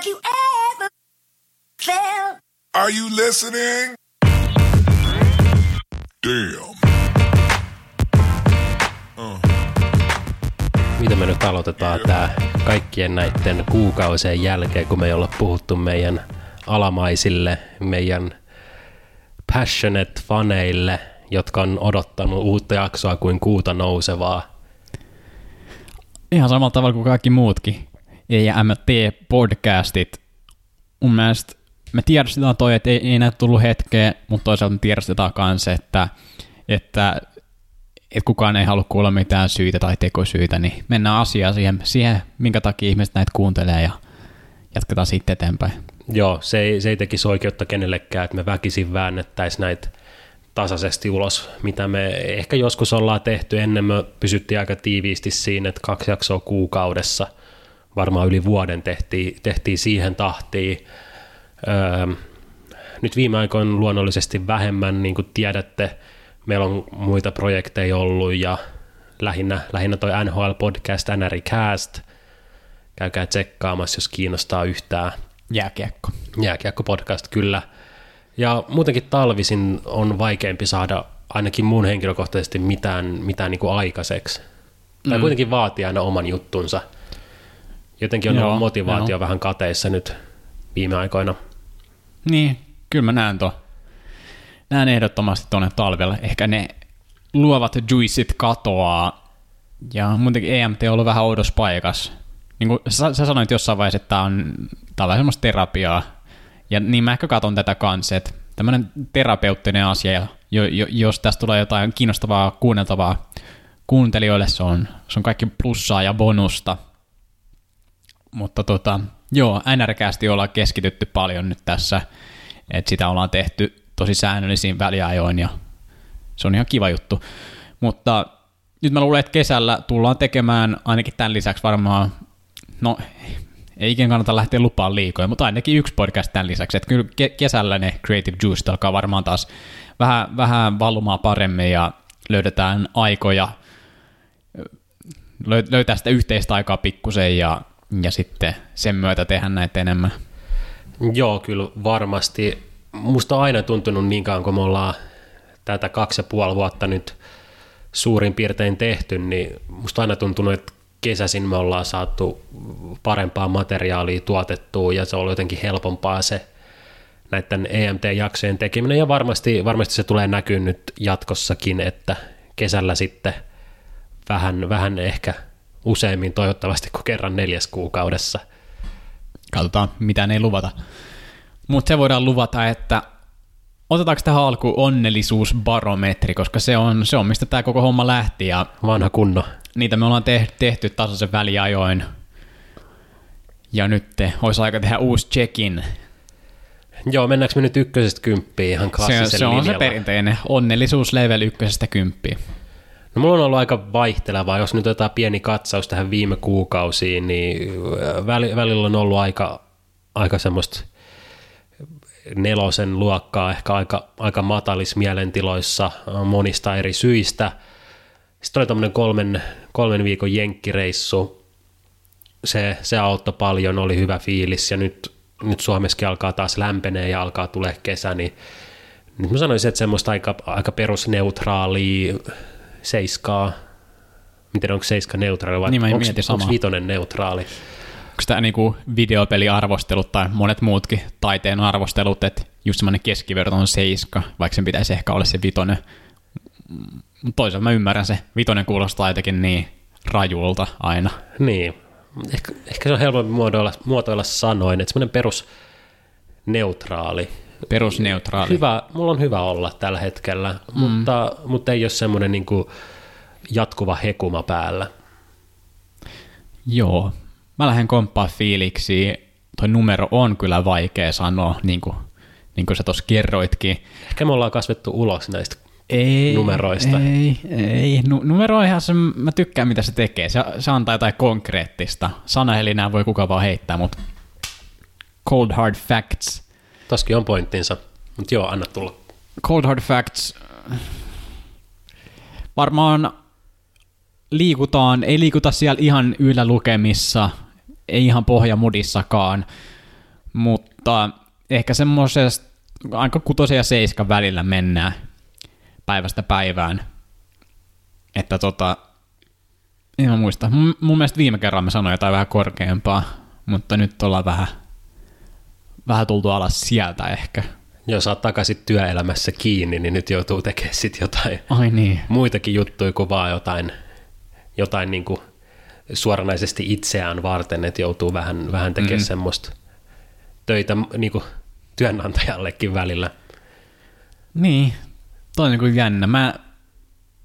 Have you ever felt? Are you listening? Damn. Mitä me nyt aloitetaan tää kaikkien näiden kuukausien jälkeen, kun me ei olla puhuttu meidän alamaisille, meidän passionate faneille, jotka on odottanut uutta jaksoa kuin kuuta nousevaa. Ihan samalla tavalla kuin kaikki muutkin EMT-podcastit. Mun mielestä me tiedostetaan toi, että ei, ei näitä tullut hetkeä, mutta toisaalta me tiedostetaan myös, että, että, että kukaan ei halua kuulla mitään syitä tai tekosyitä, niin mennään asiaan siihen, siihen minkä takia ihmiset näitä kuuntelee ja jatketaan siitä eteenpäin. Joo, se ei, se ei tekisi oikeutta kenellekään, että me väkisin väännettäisiin näitä tasaisesti ulos, mitä me ehkä joskus ollaan tehty ennen, me pysyttiin aika tiiviisti siinä, että kaksi jaksoa kuukaudessa, varmaan yli vuoden tehtiin, tehtiin siihen tahtiin. Öö, nyt viime aikoina luonnollisesti vähemmän, niin kuin tiedätte, meillä on muita projekteja ollut ja lähinnä, lähinnä toi NHL-podcast, NRI Cast, käykää tsekkaamassa, jos kiinnostaa yhtään. Jääkiekko. Jääkiekko-podcast, kyllä. Ja muutenkin talvisin on vaikeampi saada ainakin mun henkilökohtaisesti mitään, mitään niin kuin aikaiseksi. Tai Mm. kuitenkin vaatii aina oman juttunsa. Jotenkin on Joo, ollut motivaatio joo. vähän kateissa nyt viime aikoina. Niin, kyllä mä näen tuon. Näen ehdottomasti tuonne talvelle. Ehkä ne luovat juicit katoaa. Ja muutenkin EMT on ollut vähän oudossa paikassa. Niin kuin sä, sä sanoit jossain vaiheessa, että tämä on, tää on vähän semmoista terapiaa. Ja niin mä ehkä katon tätä kanssa, että tämmöinen terapeuttinen asia, jo, jo, jos tästä tulee jotain kiinnostavaa kuunneltavaa kuuntelijoille, se on, se on kaikki plussaa ja bonusta. Mutta tota, joo, NRKsti ollaan keskitytty paljon nyt tässä, että sitä ollaan tehty tosi säännöllisiin väliajoin ja se on ihan kiva juttu. Mutta nyt mä luulen, että kesällä tullaan tekemään ainakin tämän lisäksi varmaan, no ei ikinä kannata lähteä lupaan liikoja, mutta ainakin yksi podcast tämän lisäksi. Että kyllä ke- kesällä ne Creative Juice alkaa varmaan taas vähän, vähän valumaan paremmin ja löydetään aikoja, löy- löytää sitä yhteistä aikaa pikkusen ja, ja sitten sen myötä tehdä näitä enemmän. Joo, kyllä varmasti. Musta on aina tuntunut niin kauan, kun me ollaan tätä kaksi ja puoli vuotta nyt suurin piirtein tehty, niin musta aina tuntunut, että kesäisin me ollaan saatu parempaa materiaalia tuotettua ja se on jotenkin helpompaa se näiden EMT-jaksojen tekeminen ja varmasti, varmasti se tulee näkyä nyt jatkossakin, että kesällä sitten vähän, vähän ehkä useammin toivottavasti kuin kerran neljäs kuukaudessa. Katsotaan, mitä ne ei luvata. Mutta se voidaan luvata, että otetaanko tähän alkuun onnellisuusbarometri, koska se on, se on mistä tämä koko homma lähti ja Vanha kunno. niitä me ollaan te- tehty tasaisen väliajoin. Ja nyt olisi aika tehdä uusi check-in. Joo, mennäänkö me nyt ykkösestä kymppiin ihan Se, klassisella se on se linjalla? perinteinen onnellisuuslevel ykkösestä kymppiin. Mulla on ollut aika vaihtelevaa, jos nyt otetaan pieni katsaus tähän viime kuukausiin, niin äh, väli- välillä on ollut aika, aika semmoista nelosen luokkaa, ehkä aika, aika matalis mielentiloissa äh, monista eri syistä. Sitten oli tämmöinen kolmen, kolmen viikon jenkkireissu. Se, se auttoi paljon, oli hyvä fiilis ja nyt, nyt Suomessakin alkaa taas lämpenee ja alkaa tulee kesä, niin nyt mä sanoisin, että semmoista aika, aika perusneutraalia seiskaa. Miten onko seiska neutraali vai Niin onko, onko vitonen neutraali? Onko tämä niinku videopeliarvostelut tai monet muutkin taiteen arvostelut, että just semmoinen keskiverto on seiska, vaikka sen pitäisi ehkä olla se vitonen. Mutta toisaalta mä ymmärrän se, vitonen kuulostaa jotenkin niin rajulta aina. Niin. Ehkä, ehkä se on helpompi muotoilla, muotoilla sanoin, että semmoinen perus neutraali. Perusneutraali. Hyvä, mulla on hyvä olla tällä hetkellä, mm. mutta, mutta ei ole semmoinen niin jatkuva hekuma päällä. Joo. Mä lähden komppaa fiiliksiin. Toi numero on kyllä vaikea sanoa, niin kuin, niin kuin sä tuossa kerroitkin. Ehkä me ollaan kasvettu ulos näistä Ei, numeroista. Ei, ei. Nu- numero on ihan se, mä tykkään mitä se tekee. Se, se antaa jotain konkreettista. Sanahelinää voi kuka vaan heittää, mutta cold hard facts. Toskin on pointtinsa, mutta joo, anna tulla. Cold hard facts. Varmaan liikutaan, ei liikuta siellä ihan ylälukemissa, ei ihan pohjamudissakaan, Mutta ehkä semmoisesta aika kutosen ja seiskan välillä mennään päivästä päivään. Että tota, en mä muista. Mun, mun mielestä viime kerralla mä sanoin jotain vähän korkeampaa, mutta nyt ollaan vähän, vähän tultu alas sieltä ehkä. Jos oot takaisin työelämässä kiinni, niin nyt joutuu tekemään sit jotain Ai niin. muitakin juttuja kuin vaan jotain, jotain niin kuin suoranaisesti itseään varten, että joutuu vähän, vähän tekemään mm. semmoista töitä niin kuin työnantajallekin välillä. Niin, toi on niin jännä. Mä,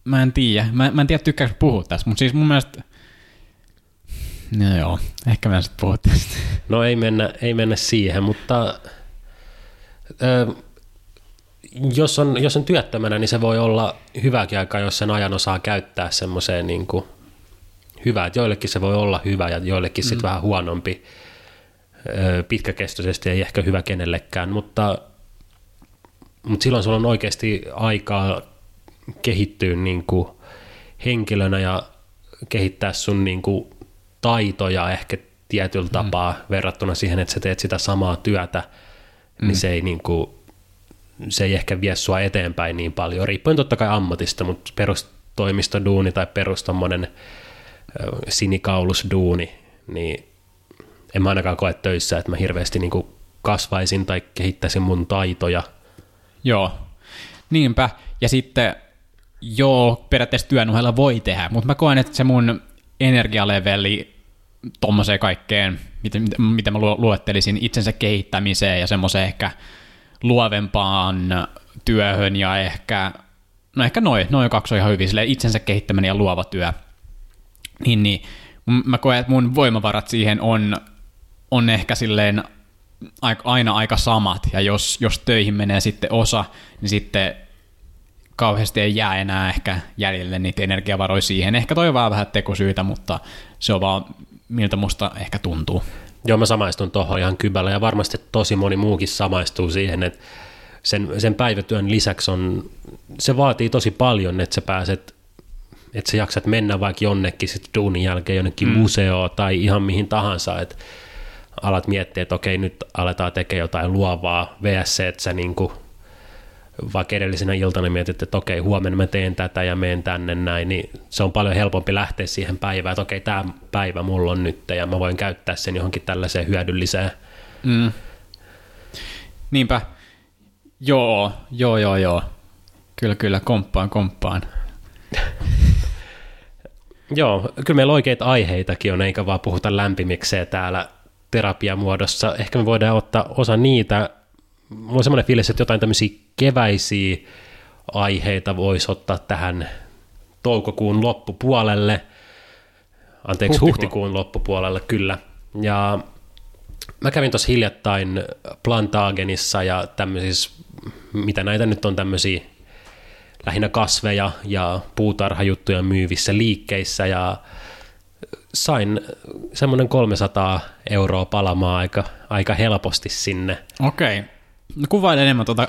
mä en tiedä. Mä, mä en tiedä, tykkääkö puhua tässä, mutta siis mun mielestä... No joo, ehkä mä en sitten puhu tästä. No ei mennä, ei mennä siihen, mutta ö, jos, on, jos on työttömänä, niin se voi olla hyväkin aika, jos sen ajan osaa käyttää semmoiseen niin kuin joillekin se voi olla hyvä ja joillekin mm. sitten vähän huonompi. Ö, pitkäkestoisesti ei ehkä hyvä kenellekään, mutta, mutta silloin sulla on oikeasti aikaa kehittyä niin kuin henkilönä ja kehittää sun niin kuin taitoja ehkä tietyllä mm. tapaa verrattuna siihen, että sä teet sitä samaa työtä, mm. niin se ei, niin kuin, se ei ehkä vie sua eteenpäin niin paljon, riippuen totta kai ammatista, mutta perustoimistoduuni tai perus tommonen sinikaulusduuni, niin en mä ainakaan koe töissä, että mä hirveästi niin kuin kasvaisin tai kehittäisin mun taitoja. Joo, niinpä. Ja sitten joo, periaatteessa työn ohella voi tehdä, mutta mä koen, että se mun energialeveli tuommoiseen kaikkeen, miten, miten mä luettelisin itsensä kehittämiseen ja semmoiseen ehkä luovempaan työhön ja ehkä, no ehkä noin, noin kaksi on ihan hyvin, silleen itsensä kehittäminen ja luova työ. Niin, niin mä koen, että mun voimavarat siihen on, on ehkä silleen aina aika samat, ja jos, jos töihin menee sitten osa, niin sitten kauheasti ei jää enää ehkä jäljelle niitä energiavaroja siihen. Ehkä toi on vähän tekosyytä, mutta se on vaan miltä musta ehkä tuntuu. Joo, mä samaistun tuohon ihan kybällä ja varmasti tosi moni muukin samaistuu siihen, että sen, sen päivätyön lisäksi on, se vaatii tosi paljon, että sä pääset, että sä jaksat mennä vaikka jonnekin sit duunin jälkeen jonnekin mm. museoon tai ihan mihin tahansa, että alat miettiä, että okei, nyt aletaan tekemään jotain luovaa, vs. että sä niinku vaikka edellisenä iltana mietit, että okei, huomenna mä teen tätä ja menen tänne näin, niin se on paljon helpompi lähteä siihen päivään, että okei, tämä päivä mulla on nyt ja mä voin käyttää sen johonkin tällaiseen hyödylliseen. Mm. Niinpä. Joo, joo, joo, joo. Kyllä, kyllä, komppaan, komppaan. joo, kyllä meillä oikeita aiheitakin on, eikä vaan puhuta lämpimikseen täällä terapiamuodossa. Ehkä me voidaan ottaa osa niitä mulla on semmoinen fiilis, että jotain tämmöisiä keväisiä aiheita voisi ottaa tähän toukokuun loppupuolelle, anteeksi huhtikuun, huhtikuun loppupuolelle kyllä, ja mä kävin tuossa hiljattain Plantagenissa ja tämmöisissä, mitä näitä nyt on tämmöisiä lähinnä kasveja ja puutarhajuttuja myyvissä liikkeissä ja sain semmoinen 300 euroa palamaan aika, aika helposti sinne. Okei. Okay. No kuvaile enemmän tota,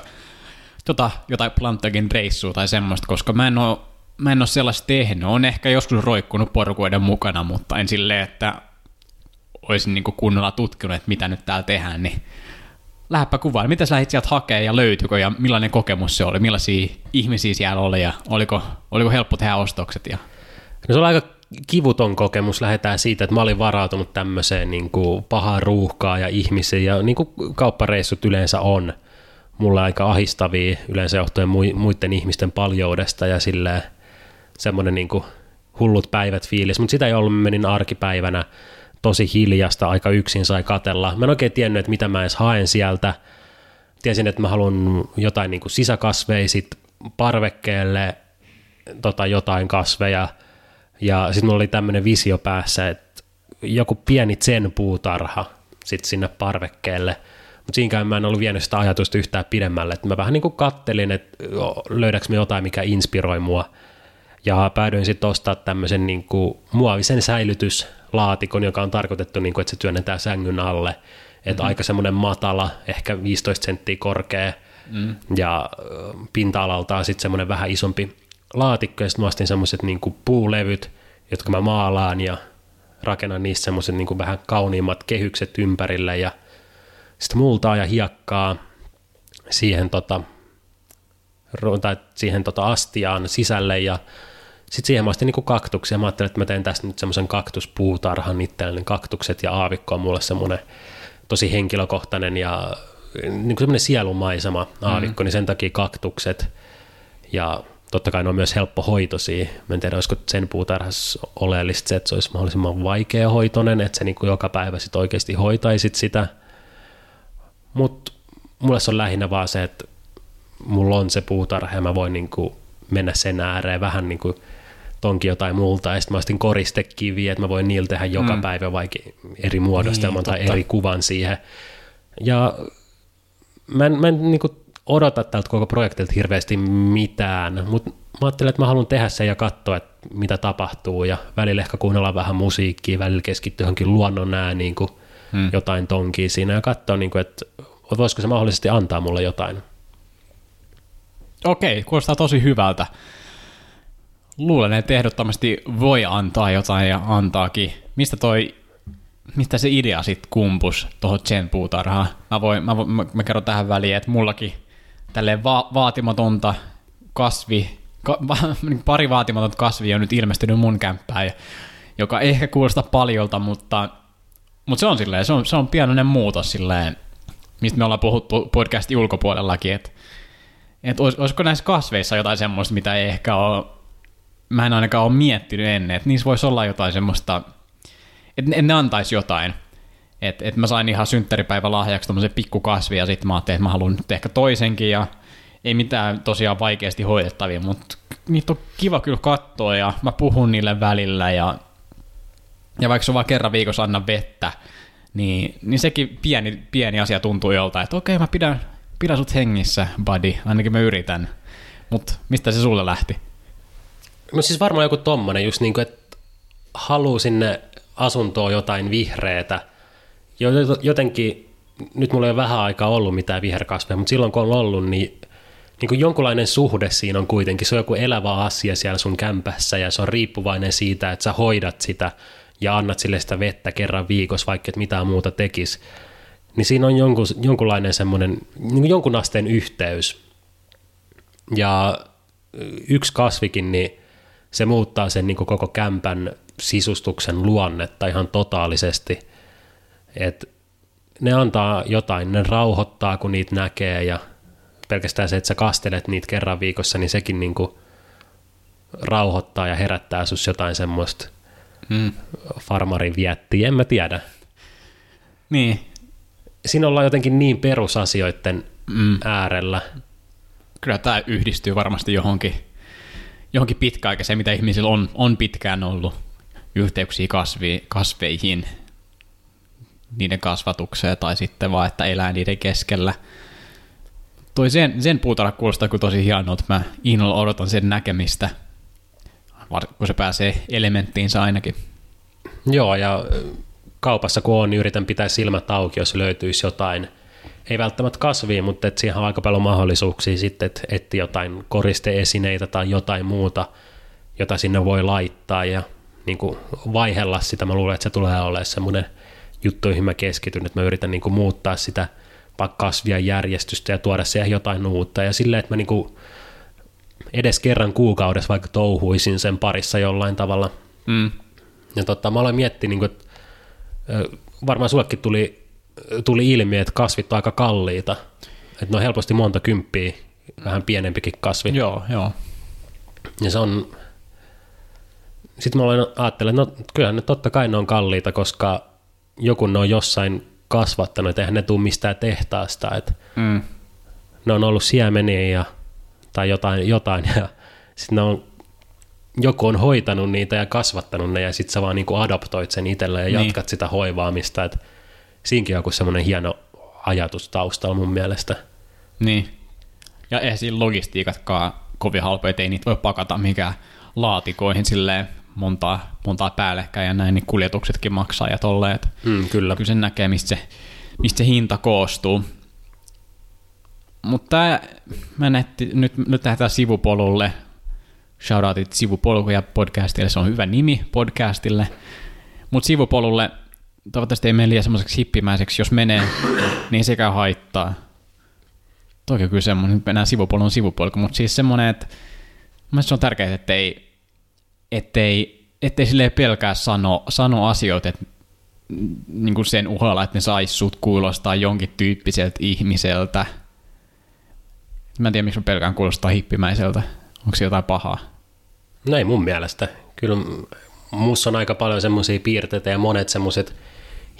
tota jotain Plantagin reissua tai semmoista, koska mä en oo, mä en oo sellaista tehnyt. On ehkä joskus roikkunut porukoiden mukana, mutta en silleen, että olisin niinku kunnolla tutkinut, että mitä nyt täällä tehdään, niin lähdepä kuvaan. Mitä sä lähdit sieltä hakemaan ja löytyykö ja millainen kokemus se oli? Millaisia ihmisiä siellä oli ja oliko, oliko helppo tehdä ostokset? Ja... No se oli aika kivuton kokemus. Lähdetään siitä, että mä olin varautunut tämmöiseen niin kuin pahaan ruuhkaa ja ihmisiä ja niin kuin kauppareissut yleensä on mulle aika ahistavia yleensä johtuen muiden ihmisten paljoudesta ja silleen semmoinen niin kuin hullut päivät fiilis, mutta sitä ei ollut, menin arkipäivänä tosi hiljasta, aika yksin sai katella. Mä en oikein tiennyt, että mitä mä edes haen sieltä. Tiesin, että mä haluan jotain niin kuin sisäkasveisit parvekkeelle, tota, jotain kasveja – ja sitten mulla oli tämmöinen visio päässä, että joku pieni sen puutarha sitten sinne parvekkeelle. Mutta siinäkään mä en ollut vienyt sitä ajatusta yhtään pidemmälle. Et mä vähän niin kuin kattelin, että löydäks me jotain, mikä inspiroi mua. Ja päädyin sitten ostaa tämmöisen niin kuin muovisen säilytyslaatikon, joka on tarkoitettu, niin kuin, että se työnnetään sängyn alle. Että mm-hmm. aika semmoinen matala, ehkä 15 senttiä korkea mm. ja pinta-alaltaan sitten semmoinen vähän isompi laatikko ja sitten mä ostin semmoiset niin puulevyt, jotka mä maalaan ja rakennan niistä semmoiset niin vähän kauniimmat kehykset ympärille ja sitten multaa ja hiekkaa siihen, tota, tai siihen tota astiaan sisälle ja sitten siihen mä ostin niinku kaktuksia. Mä ajattelin, että mä teen tästä nyt semmoisen kaktuspuutarhan itselleni. Kaktukset ja aavikko on mulle semmoinen tosi henkilökohtainen ja niin semmoinen sielumaisema aavikko, mm. niin sen takia kaktukset. Ja totta kai ne on myös helppo hoitosia. Mä en tiedä, olisiko sen puutarhassa oleellista se, että se olisi mahdollisimman vaikea hoitoinen, että se niin kuin joka päivä sit oikeasti hoitaisit sitä. Mutta mulle se on lähinnä vaan se, että mulla on se puutarha ja mä voin niin kuin mennä sen ääreen vähän niin kuin tonkin jotain multa, ja sitten mä ostin koristekiviä, että mä voin niillä tehdä joka mm. päivä vaikka eri muodostelman niin, tai totta. eri kuvan siihen. Ja mä en, mä en niin kuin odota tältä koko projektilta hirveästi mitään, mutta mä ajattelin, että mä haluan tehdä sen ja katsoa, että mitä tapahtuu, ja välillä ehkä kuunnella vähän musiikkia, välillä keskittyä johonkin luonnon ääniin, kuin hmm. jotain tonkia siinä, ja katsoa, niin kuin, että voisiko se mahdollisesti antaa mulle jotain. Okei, kuulostaa tosi hyvältä. Luulen, että ehdottomasti voi antaa jotain ja antaakin. Mistä toi mistä se idea sitten kumpus tuohon Chen puutarhaan? Mä, voin, mä, mä, mä kerron tähän väliin, että mullakin tälleen va- vaatimatonta kasvi, ka, va, niin pari vaatimatonta kasvia on nyt ilmestynyt mun kämppään, joka ei ehkä kuulosta paljolta, mutta, mutta se on silleen, se on, se on pienoinen muutos silleen, mistä me ollaan puhuttu podcastin ulkopuolellakin, että et olis, olisiko näissä kasveissa jotain semmoista, mitä ei ehkä ole, mä en ainakaan ole miettinyt ennen, että niissä voisi olla jotain semmoista, että ne antaisi jotain. Että et mä sain ihan synttäripäivä lahjaksi tommosen pikkukasvi ja sitten mä ajattelin, että mä haluan nyt ehkä toisenkin ja ei mitään tosiaan vaikeasti hoidettavia, mutta niitä on kiva kyllä katsoa ja mä puhun niille välillä ja, ja vaikka se on vaan kerran viikossa anna vettä, niin, niin sekin pieni, pieni asia tuntuu joltain, että okei mä pidän, pidän sut hengissä, buddy, ainakin mä yritän. Mutta mistä se sulle lähti? No siis varmaan joku tommonen just niin kuin, että haluu sinne asuntoon jotain vihreätä. Jotenkin, nyt mulla ei ole vähän aikaa ollut mitään viherkasveja, mutta silloin kun on ollut, niin, niin kuin jonkunlainen suhde siinä on kuitenkin. Se on joku elävä asia siellä sun kämpässä ja se on riippuvainen siitä, että sä hoidat sitä ja annat sille sitä vettä kerran viikossa, vaikka et mitään muuta tekisi. Niin siinä on jonkun, jonkunlainen semmoinen, niin jonkun asteen yhteys. Ja yksi kasvikin, niin se muuttaa sen niin koko kämpän sisustuksen luonnetta ihan totaalisesti. Et ne antaa jotain, ne rauhoittaa, kun niitä näkee ja pelkästään se, että sä kastelet niitä kerran viikossa, niin sekin niinku rauhoittaa ja herättää sus jotain semmoista mm. farmarin viettiä, en mä tiedä. Niin. Siinä ollaan jotenkin niin perusasioiden mm. äärellä. Kyllä tämä yhdistyy varmasti johonkin, johonkin pitkäaikaiseen, mitä ihmisillä on, on pitkään ollut yhteyksiä kasvi, kasveihin, niiden kasvatukseen tai sitten vaan, että elää niiden keskellä. Toi sen, sen puutarha kuulostaa kyllä tosi hienolta. Mä innolla odotan sen näkemistä, kun se pääsee elementtiinsä ainakin. Joo, ja kaupassa kun on, niin yritän pitää silmät auki, jos löytyisi jotain, ei välttämättä kasvia, mutta et siihen on aika paljon mahdollisuuksia sitten, että etti jotain koristeesineitä tai jotain muuta, jota sinne voi laittaa ja niin kuin vaihella sitä. Mä luulen, että se tulee olemaan semmoinen juttu, joihin mä keskityn, että mä yritän niin kuin muuttaa sitä kasvia järjestystä ja tuoda siihen jotain uutta. Ja silleen, että mä niin kuin edes kerran kuukaudessa vaikka touhuisin sen parissa jollain tavalla. Mm. Ja totta, mä aloin miettiä, niin kuin, että varmaan sullekin tuli, tuli ilmi, että kasvit on aika kalliita. Että ne on helposti monta kymppiä, vähän pienempikin kasvi. Joo, joo. Ja se on, sitten mä olen ajattelin, että no kyllähän ne totta kai ne on kalliita, koska joku ne on jossain kasvattanut, että eihän ne tule mistään tehtaasta, että mm. ne on ollut siemeniä ja, tai jotain, jotain ja sitten ne on, joku on hoitanut niitä ja kasvattanut ne ja sitten sä vaan niin kuin adoptoit sen itselle ja niin. jatkat sitä hoivaamista, että siinäkin on joku semmoinen hieno ajatus taustalla mun mielestä. Niin. Ja eihän siinä logistiikatkaan kovin halpoja, ei niitä voi pakata mikään laatikoihin silleen montaa, montaa päällekkäin ja näin, niin kuljetuksetkin maksaa ja tolleen. Mm, kyllä. Kyllä sen näkee, mistä se, mistä se hinta koostuu. Mutta nyt, nyt lähdetään sivupolulle. Shoutoutit sivupolkuja podcastille, se on hyvä nimi podcastille. Mutta sivupolulle toivottavasti ei mene liian semmoiseksi hippimäiseksi. Jos menee, niin sekä haittaa. Toki on kyllä semmoinen, nyt mennään sivupolun sivupolku, mutta siis semmoinen, että mielestäni se on tärkeää, ettei, ettei, ettei silleen pelkää sano, sano asioita, että niin kuin sen uhalla, että ne sais sut kuulostaa jonkin tyyppiseltä ihmiseltä. Mä en tiedä, miksi mä pelkään kuulostaa hippimäiseltä. Onko se jotain pahaa? No ei mun mielestä. Kyllä muussa on aika paljon semmoisia piirteitä ja monet semmoiset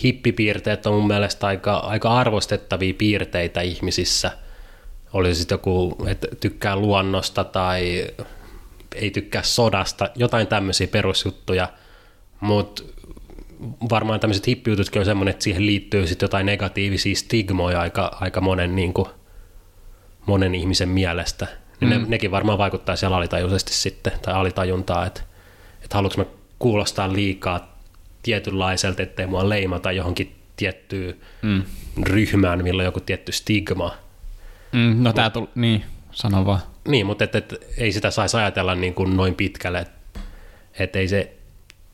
hippipiirteet on mun mielestä aika, aika arvostettavia piirteitä ihmisissä. Oli sitten joku, että tykkää luonnosta tai ei tykkää sodasta, jotain tämmöisiä perusjuttuja, mutta varmaan tämmöiset hippijututkin on semmoinen, että siihen liittyy sitten jotain negatiivisia stigmoja aika, aika monen, niin kuin, monen ihmisen mielestä. Mm. Ne, nekin varmaan vaikuttaa siellä alitajuisesti sitten, tai alitajuntaa, että, että haluanko mä kuulostaa liikaa tietynlaiselta, ettei mua leimata johonkin tiettyyn mm. ryhmään, millä on joku tietty stigma. Mm, no tää tuli, niin, sano vaan. Niin, mutta et, et, ei sitä saisi ajatella niin kuin noin pitkälle, että et ei se,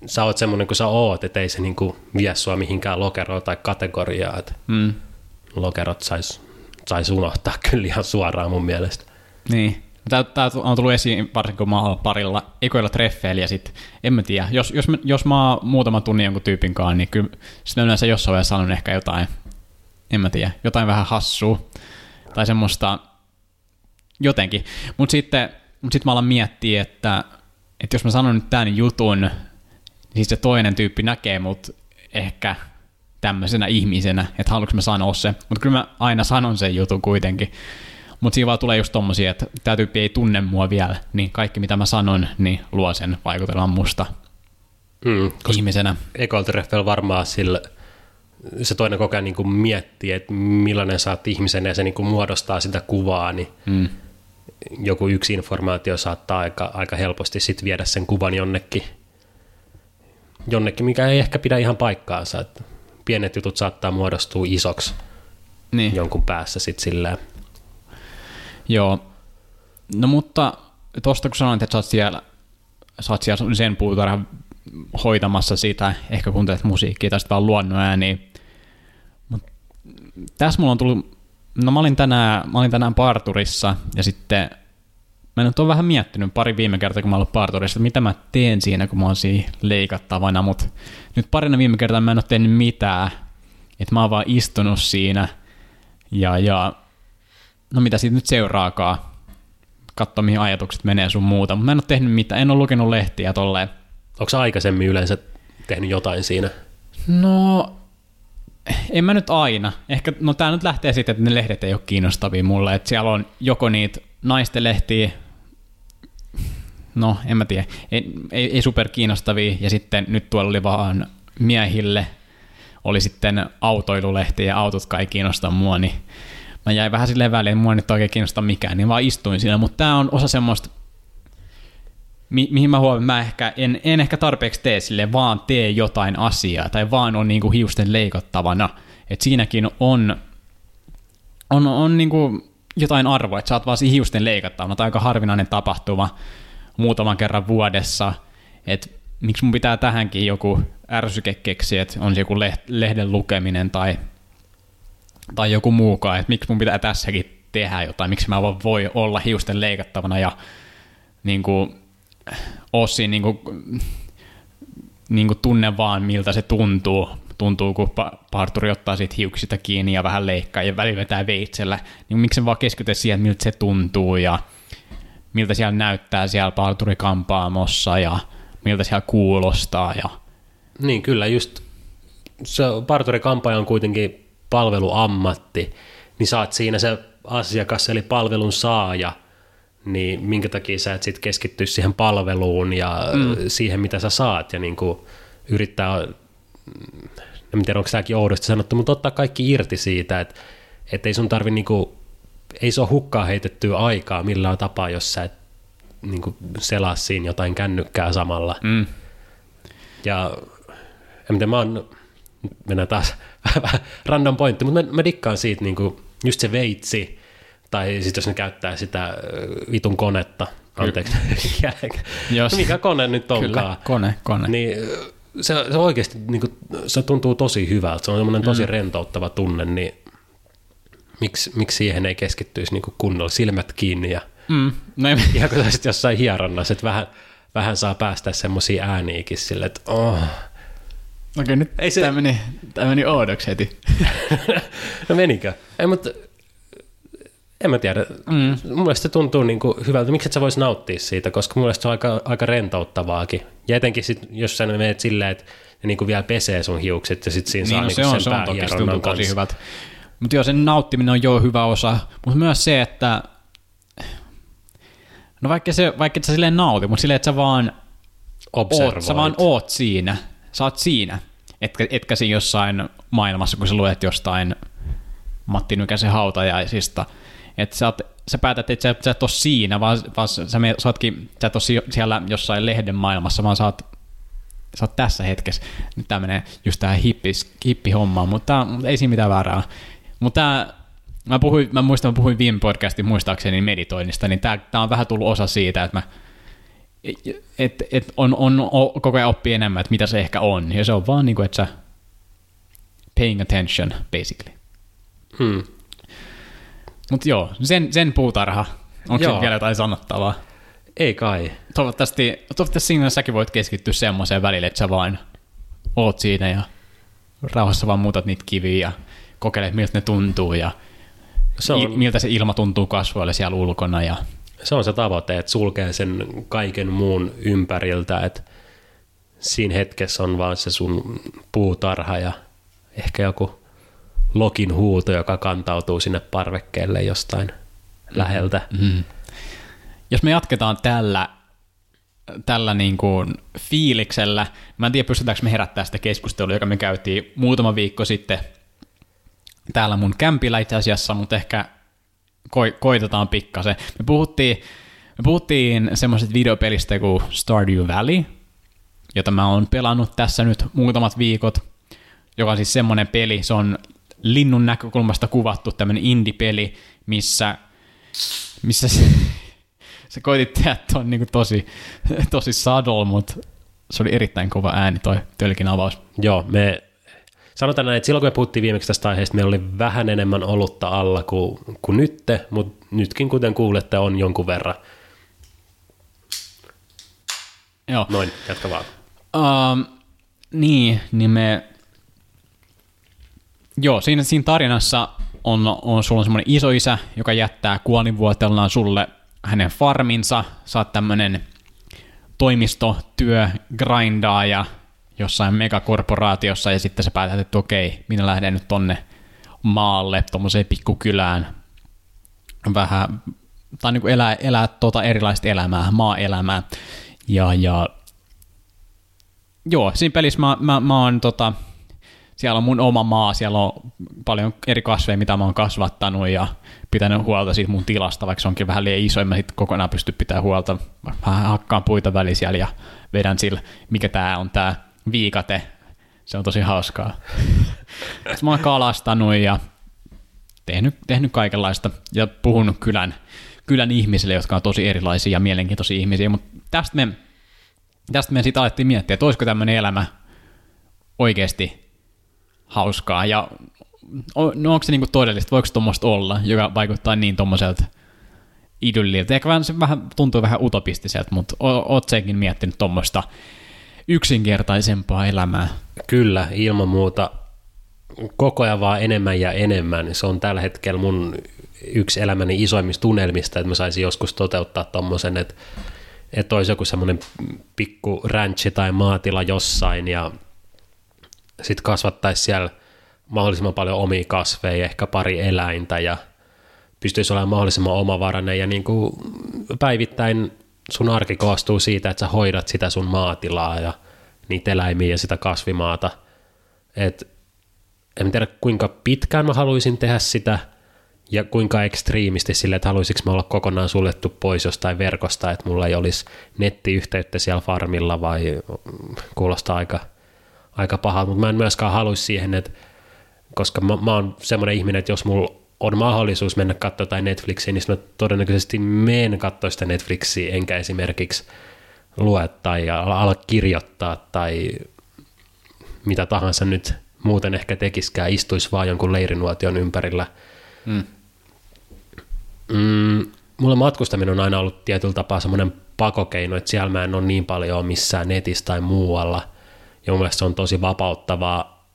sä oot semmoinen kuin sä oot, että ei se niin kuin vie sua mihinkään lokeroon tai kategoriaan, että Mm. lokerot sais, sais unohtaa kyllä ihan suoraan mun mielestä. Niin. Tämä, tämä on tullut esiin varsinkin, kun mä oon parilla ekoilla treffeillä ja sit, en mä tiedä, jos, jos, mä, jos mä oon muutama tunnin jonkun tyypin kanssa, niin kyllä sitten yleensä jossain vaiheessa sanon ehkä jotain, en mä tiedä, jotain vähän hassua tai semmoista jotenkin. Mutta sitten, mut sitten mä alan miettiä, että, että jos mä sanon nyt tämän jutun, niin se toinen tyyppi näkee mut ehkä tämmöisenä ihmisenä, että haluanko mä sanoa se. Mutta kyllä mä aina sanon sen jutun kuitenkin. Mutta siinä vaan tulee just tommosia, että tämä tyyppi ei tunne mua vielä, niin kaikki mitä mä sanon, niin luo sen vaikutelman musta Mm, ihmisenä. ekoiltreffel varmaan sillä, se toinen koko ajan niin kuin miettii, että millainen sä oot ihmisenä ja se niin kuin muodostaa sitä kuvaa, niin Mm. Joku yksi informaatio saattaa aika, aika helposti sit viedä sen kuvan jonnekin, jonnekin, mikä ei ehkä pidä ihan paikkaansa. Että pienet jutut saattaa muodostua isoksi Niin. jonkun päässä sit silleen. Joo. No mutta tosta kun sanoit, että sä oot siellä, sä oot siellä sen puutarhan hoitamassa sitä, ehkä kuuntelet musiikkia tai sitten vaan luonnon ääniä. Mut tässä mulla on tullut, no mä olin tänään, mä olin tänään parturissa ja sitten mä nyt oon vähän miettinyt pari viime kertaa, kun mä oon ollut parturissa, että mitä mä teen siinä, kun mä oon siinä leikattavana, mutta nyt parina viime kertaa mä en ole tehnyt mitään, että mä oon vaan istunut siinä ja, ja no mitä siitä nyt seuraakaan, katso mihin ajatukset menee sun muuta, mutta mä en ole tehnyt mitään, en ole lukenut lehtiä tolleen. Onko aikaisemmin yleensä tehnyt jotain siinä? No, en mä nyt aina. Ehkä, no tää nyt lähtee siitä, että ne lehdet ei ole kiinnostavia mulle, että siellä on joko niitä naisten lehtiä, no en mä tiedä, ei, ei, ei super kiinnostavia, ja sitten nyt tuolla oli vaan miehille, oli sitten autoilulehti ja autotkaan ei kiinnosta mua, niin mä jäin vähän silleen väliin, mua nyt oikein kiinnosta mikään, niin vaan istuin siinä, mutta tää on osa semmoista, mi- mihin mä huomaan, mä ehkä, en, en ehkä tarpeeksi tee sille, vaan tee jotain asiaa, tai vaan on niinku hiusten leikattavana, että siinäkin on, on, on niinku jotain arvoa, että sä oot vaan hiusten leikattavana, tai aika harvinainen tapahtuma muutaman kerran vuodessa, että miksi mun pitää tähänkin joku ärsyke keksiä, että on se joku lehden lukeminen tai, tai joku muukaan, että miksi mun pitää tässäkin tehdä jotain, miksi mä vaan voi olla hiusten leikattavana ja niin kuin, Ossi niin kuin, niin kuin tunne vaan, miltä se tuntuu. Tuntuu, kun pa- parturi ottaa siitä hiuksista kiinni ja vähän leikkaa ja välillä vetää veitsellä. Niin miksi vaan keskityt siihen, että miltä se tuntuu ja miltä siellä näyttää siellä parturikampaamossa ja miltä siellä kuulostaa. Ja... Niin, kyllä just se parturikampaaja on kuitenkin palveluammatti, niin oot siinä se asiakas eli palvelun saaja, niin minkä takia sä et sit keskittyä siihen palveluun ja mm. siihen, mitä sä saat ja niin kuin yrittää, en tiedä onko tämäkin oudosti sanottu, mutta ottaa kaikki irti siitä, että et ei sun tarvi niin kuin, ei se ole hukkaa heitettyä aikaa millään tapaa, jos sä et niin kuin selaa siinä jotain kännykkää samalla. Mm. Ja en tiedä, mä oon, mennään taas random pointti, mutta mä, mä dikkaan siitä niin kuin, just se veitsi, tai sitten jos ne käyttää sitä vitun konetta, anteeksi, Jos- mikä kone nyt onkaan, Kyllä, kone, kone. niin se, se oikeasti niin kuin, se tuntuu tosi hyvältä, se on semmoinen tosi rentouttava tunne, niin miksi, miksi siihen ei keskittyisi niin kuin kunnolla silmät kiinni ja Mm, no ei, ihan kun sä jossain hieronnassa, että vähän, vähän saa päästä semmoisia ääniäkin sille, että oh. Okei, nyt Ei se... tämä meni, tämä meni oudoksi heti. no menikö? Ei, mutta en mä tiedä. Mm. Mun mielestä se tuntuu niin kuin hyvältä. Miksi et sä vois nauttia siitä, koska mun mielestä se on aika, aika rentouttavaakin. Ja etenkin sit, jos sä menet silleen, että ne niin kuin vielä pesee sun hiukset ja sit siinä saa Niin, no, niin se on, sen se on toki, se tuntuu tosi hyvältä. Mutta joo, sen nauttiminen on jo hyvä osa, mutta myös se, että no vaikka, se, vaikka et sä silleen nauti, mutta silleen, että sä vaan oot, sä vaan oot siinä, sä oot siinä, etkä, etkä siinä jossain maailmassa, kun sä luet jostain Matti Nykäsen hautajaisista, että sä, oot, sä päätät, että sä, sä et ole siinä, vaan, vaan sä, me, sä, ootkin, sä et ole si- siellä jossain lehden maailmassa, vaan sä oot, sä oot tässä hetkessä. Nyt tää menee just tähän hippis, hippihommaan, mutta mutta ei siinä mitään väärää. Mutta mä, puhuin, mä muistan, mä puhuin viime podcastin muistaakseni meditoinnista, niin tää, tää on vähän tullut osa siitä, että mä et, et on, on, o- koko ajan oppii enemmän, että mitä se ehkä on. Ja se on vaan niin kuin, että sä paying attention, basically. Hmm. Mutta joo, sen, sen puutarha. Onko Joo. se vielä jotain sanottavaa? Ei kai. Toivottavasti, toivottavasti siinä säkin voit keskittyä semmoiseen välille, että sä vaan oot siinä ja rauhassa vaan muutat niitä kiviä ja kokeilet, miltä ne tuntuu ja Se on, miltä se ilma tuntuu kasvoille siellä ulkona. Ja, se on se tavoite, että sulkee sen kaiken muun ympäriltä, että siinä hetkessä on vaan se sun puutarha ja ehkä joku lokin huuto, joka kantautuu sinne parvekkeelle jostain läheltä. mm. Jos me jatketaan tällä, tällä niin kuin fiiliksellä, mä en tiedä pystytäänkö me herättää sitä keskustelua, joka me käytiin muutama viikko sitten täällä mun kämpillä itse asiassa, mutta ehkä ko- koitetaan pikkasen. Me puhuttiin, me puhuttiin semmoisesta videopelistä kuin Stardew Valley, jota mä oon pelannut tässä nyt muutamat viikot, joka on siis semmoinen peli, se on linnun näkökulmasta kuvattu tämmöinen indie-peli, missä, missä se, se koitit tehdä ton niin tosi, tosi subtle, mutta se oli erittäin kova ääni toi tölkin avaus. Joo, me sanotaan näin, että silloin kun me puhuttiin viimeksi tästä aiheesta, meillä oli vähän enemmän olutta alla kuin, kuin nytte, mutta nytkin kuten kuulette on jonkun verran. Joo. Noin, jatka vaan. Um, niin, niin me... Joo, siinä, siinä tarinassa on, on sulla on semmoinen isoisä, joka jättää kuolinvuotellaan sulle hänen farminsa. Sä oot tämmönen toimistotyö, grindaaja jossain megakorporaatiossa ja sitten sä päätät, että okei, minä lähden nyt tonne maalle, tommoseen pikkukylään vähän, tai niin kuin elää, elää tota erilaista elämää, maa-elämää. Ja, ja Joo, siinä pelissä mä, mä, mä oon tota, siellä on mun oma maa, siellä on paljon eri kasveja, mitä mä oon kasvattanut ja pitänyt huolta siitä mun tilasta, vaikka se onkin vähän liian iso, en mä sit kokonaan pysty pitämään huolta. Vähän hakkaan puita väliin siellä ja vedän sillä, mikä tää on tää viikate. Se on tosi hauskaa. Sitten mä oon kalastanut ja tehnyt, tehnyt kaikenlaista ja puhunut kylän, kylän ihmisille, jotka on tosi erilaisia ja mielenkiintoisia ihmisiä, mutta tästä me tästä me sitten alettiin miettiä, että olisiko tämmöinen elämä oikeasti hauskaa, ja no onko se niinku todellista, voiko tuommoista olla, joka vaikuttaa niin tuommoiselta idylliltä. Ehkä vähän, se vähän tuntuu vähän utopistiselta, mutta oot senkin miettinyt tuommoista yksinkertaisempaa elämää. Kyllä, ilman muuta koko ajan vaan enemmän ja enemmän. Se on tällä hetkellä mun yksi elämäni isoimmista tunnelmista, että mä saisin joskus toteuttaa tommosen, että, että olisi joku semmoinen pikku ranchi tai maatila jossain ja sitten kasvattaisi siellä mahdollisimman paljon omia kasveja, ehkä pari eläintä ja pystyisi olemaan mahdollisimman omavarainen ja niin kuin päivittäin sun arki koostuu siitä, että sä hoidat sitä sun maatilaa ja niitä eläimiä ja sitä kasvimaata. Et en tiedä kuinka pitkään mä haluaisin tehdä sitä ja kuinka ekstriimisti sille, että haluaisinko mä olla kokonaan suljettu pois jostain verkosta, että mulla ei olisi nettiyhteyttä siellä farmilla vai kuulostaa aika, aika pahalta, mutta mä en myöskään haluaisi siihen, että koska mä, mä oon semmoinen ihminen, että jos mulla on mahdollisuus mennä katsoa jotain Netflixiä, niin mä todennäköisesti menen katsoa sitä Netflixiä, enkä esimerkiksi lue tai ala, kirjoittaa tai mitä tahansa nyt muuten ehkä tekiskään, istuisi vaan jonkun leirinuotion ympärillä. Mm. Mm, mulle matkustaminen on aina ollut tietyllä tapaa semmoinen pakokeino, että siellä mä en ole niin paljon missään netissä tai muualla. Ja mun mielestä se on tosi vapauttavaa,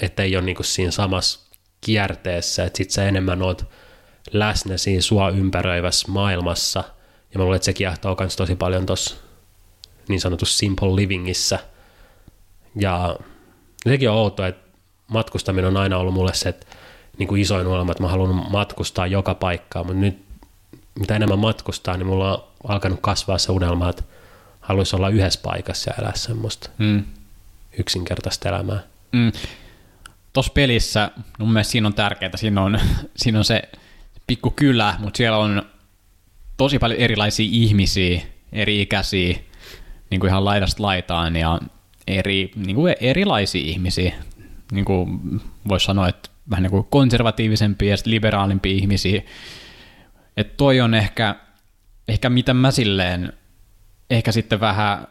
että ei ole niinku siinä samassa kierteessä, että sit sä enemmän oot läsnä siinä sua ympäröivässä maailmassa. Ja mä luulen, että se kiehtoo myös tosi paljon tuossa niin sanotussa simple livingissa. Ja sekin on outoa, että matkustaminen on aina ollut mulle se, että niin kuin isoin unelma, että mä haluan matkustaa joka paikkaan, mutta nyt mitä enemmän matkustaa, niin mulla on alkanut kasvaa se unelma, että haluaisi olla yhdessä paikassa ja elää semmoista Mm. Yksinkertaista elämää. Mm. Tuossa pelissä, mun mielestä siinä on tärkeää, siinä on, siinä on se pikku kylä, mutta siellä on tosi paljon erilaisia ihmisiä, eri ikäisiä, niin kuin ihan laidasta laitaan ja eri, niin kuin erilaisia ihmisiä. Niin kuin voisi sanoa, että vähän niin kuin konservatiivisempia ja liberaalimpia ihmisiä. Että toi on ehkä, ehkä mitä mä silleen, ehkä sitten vähän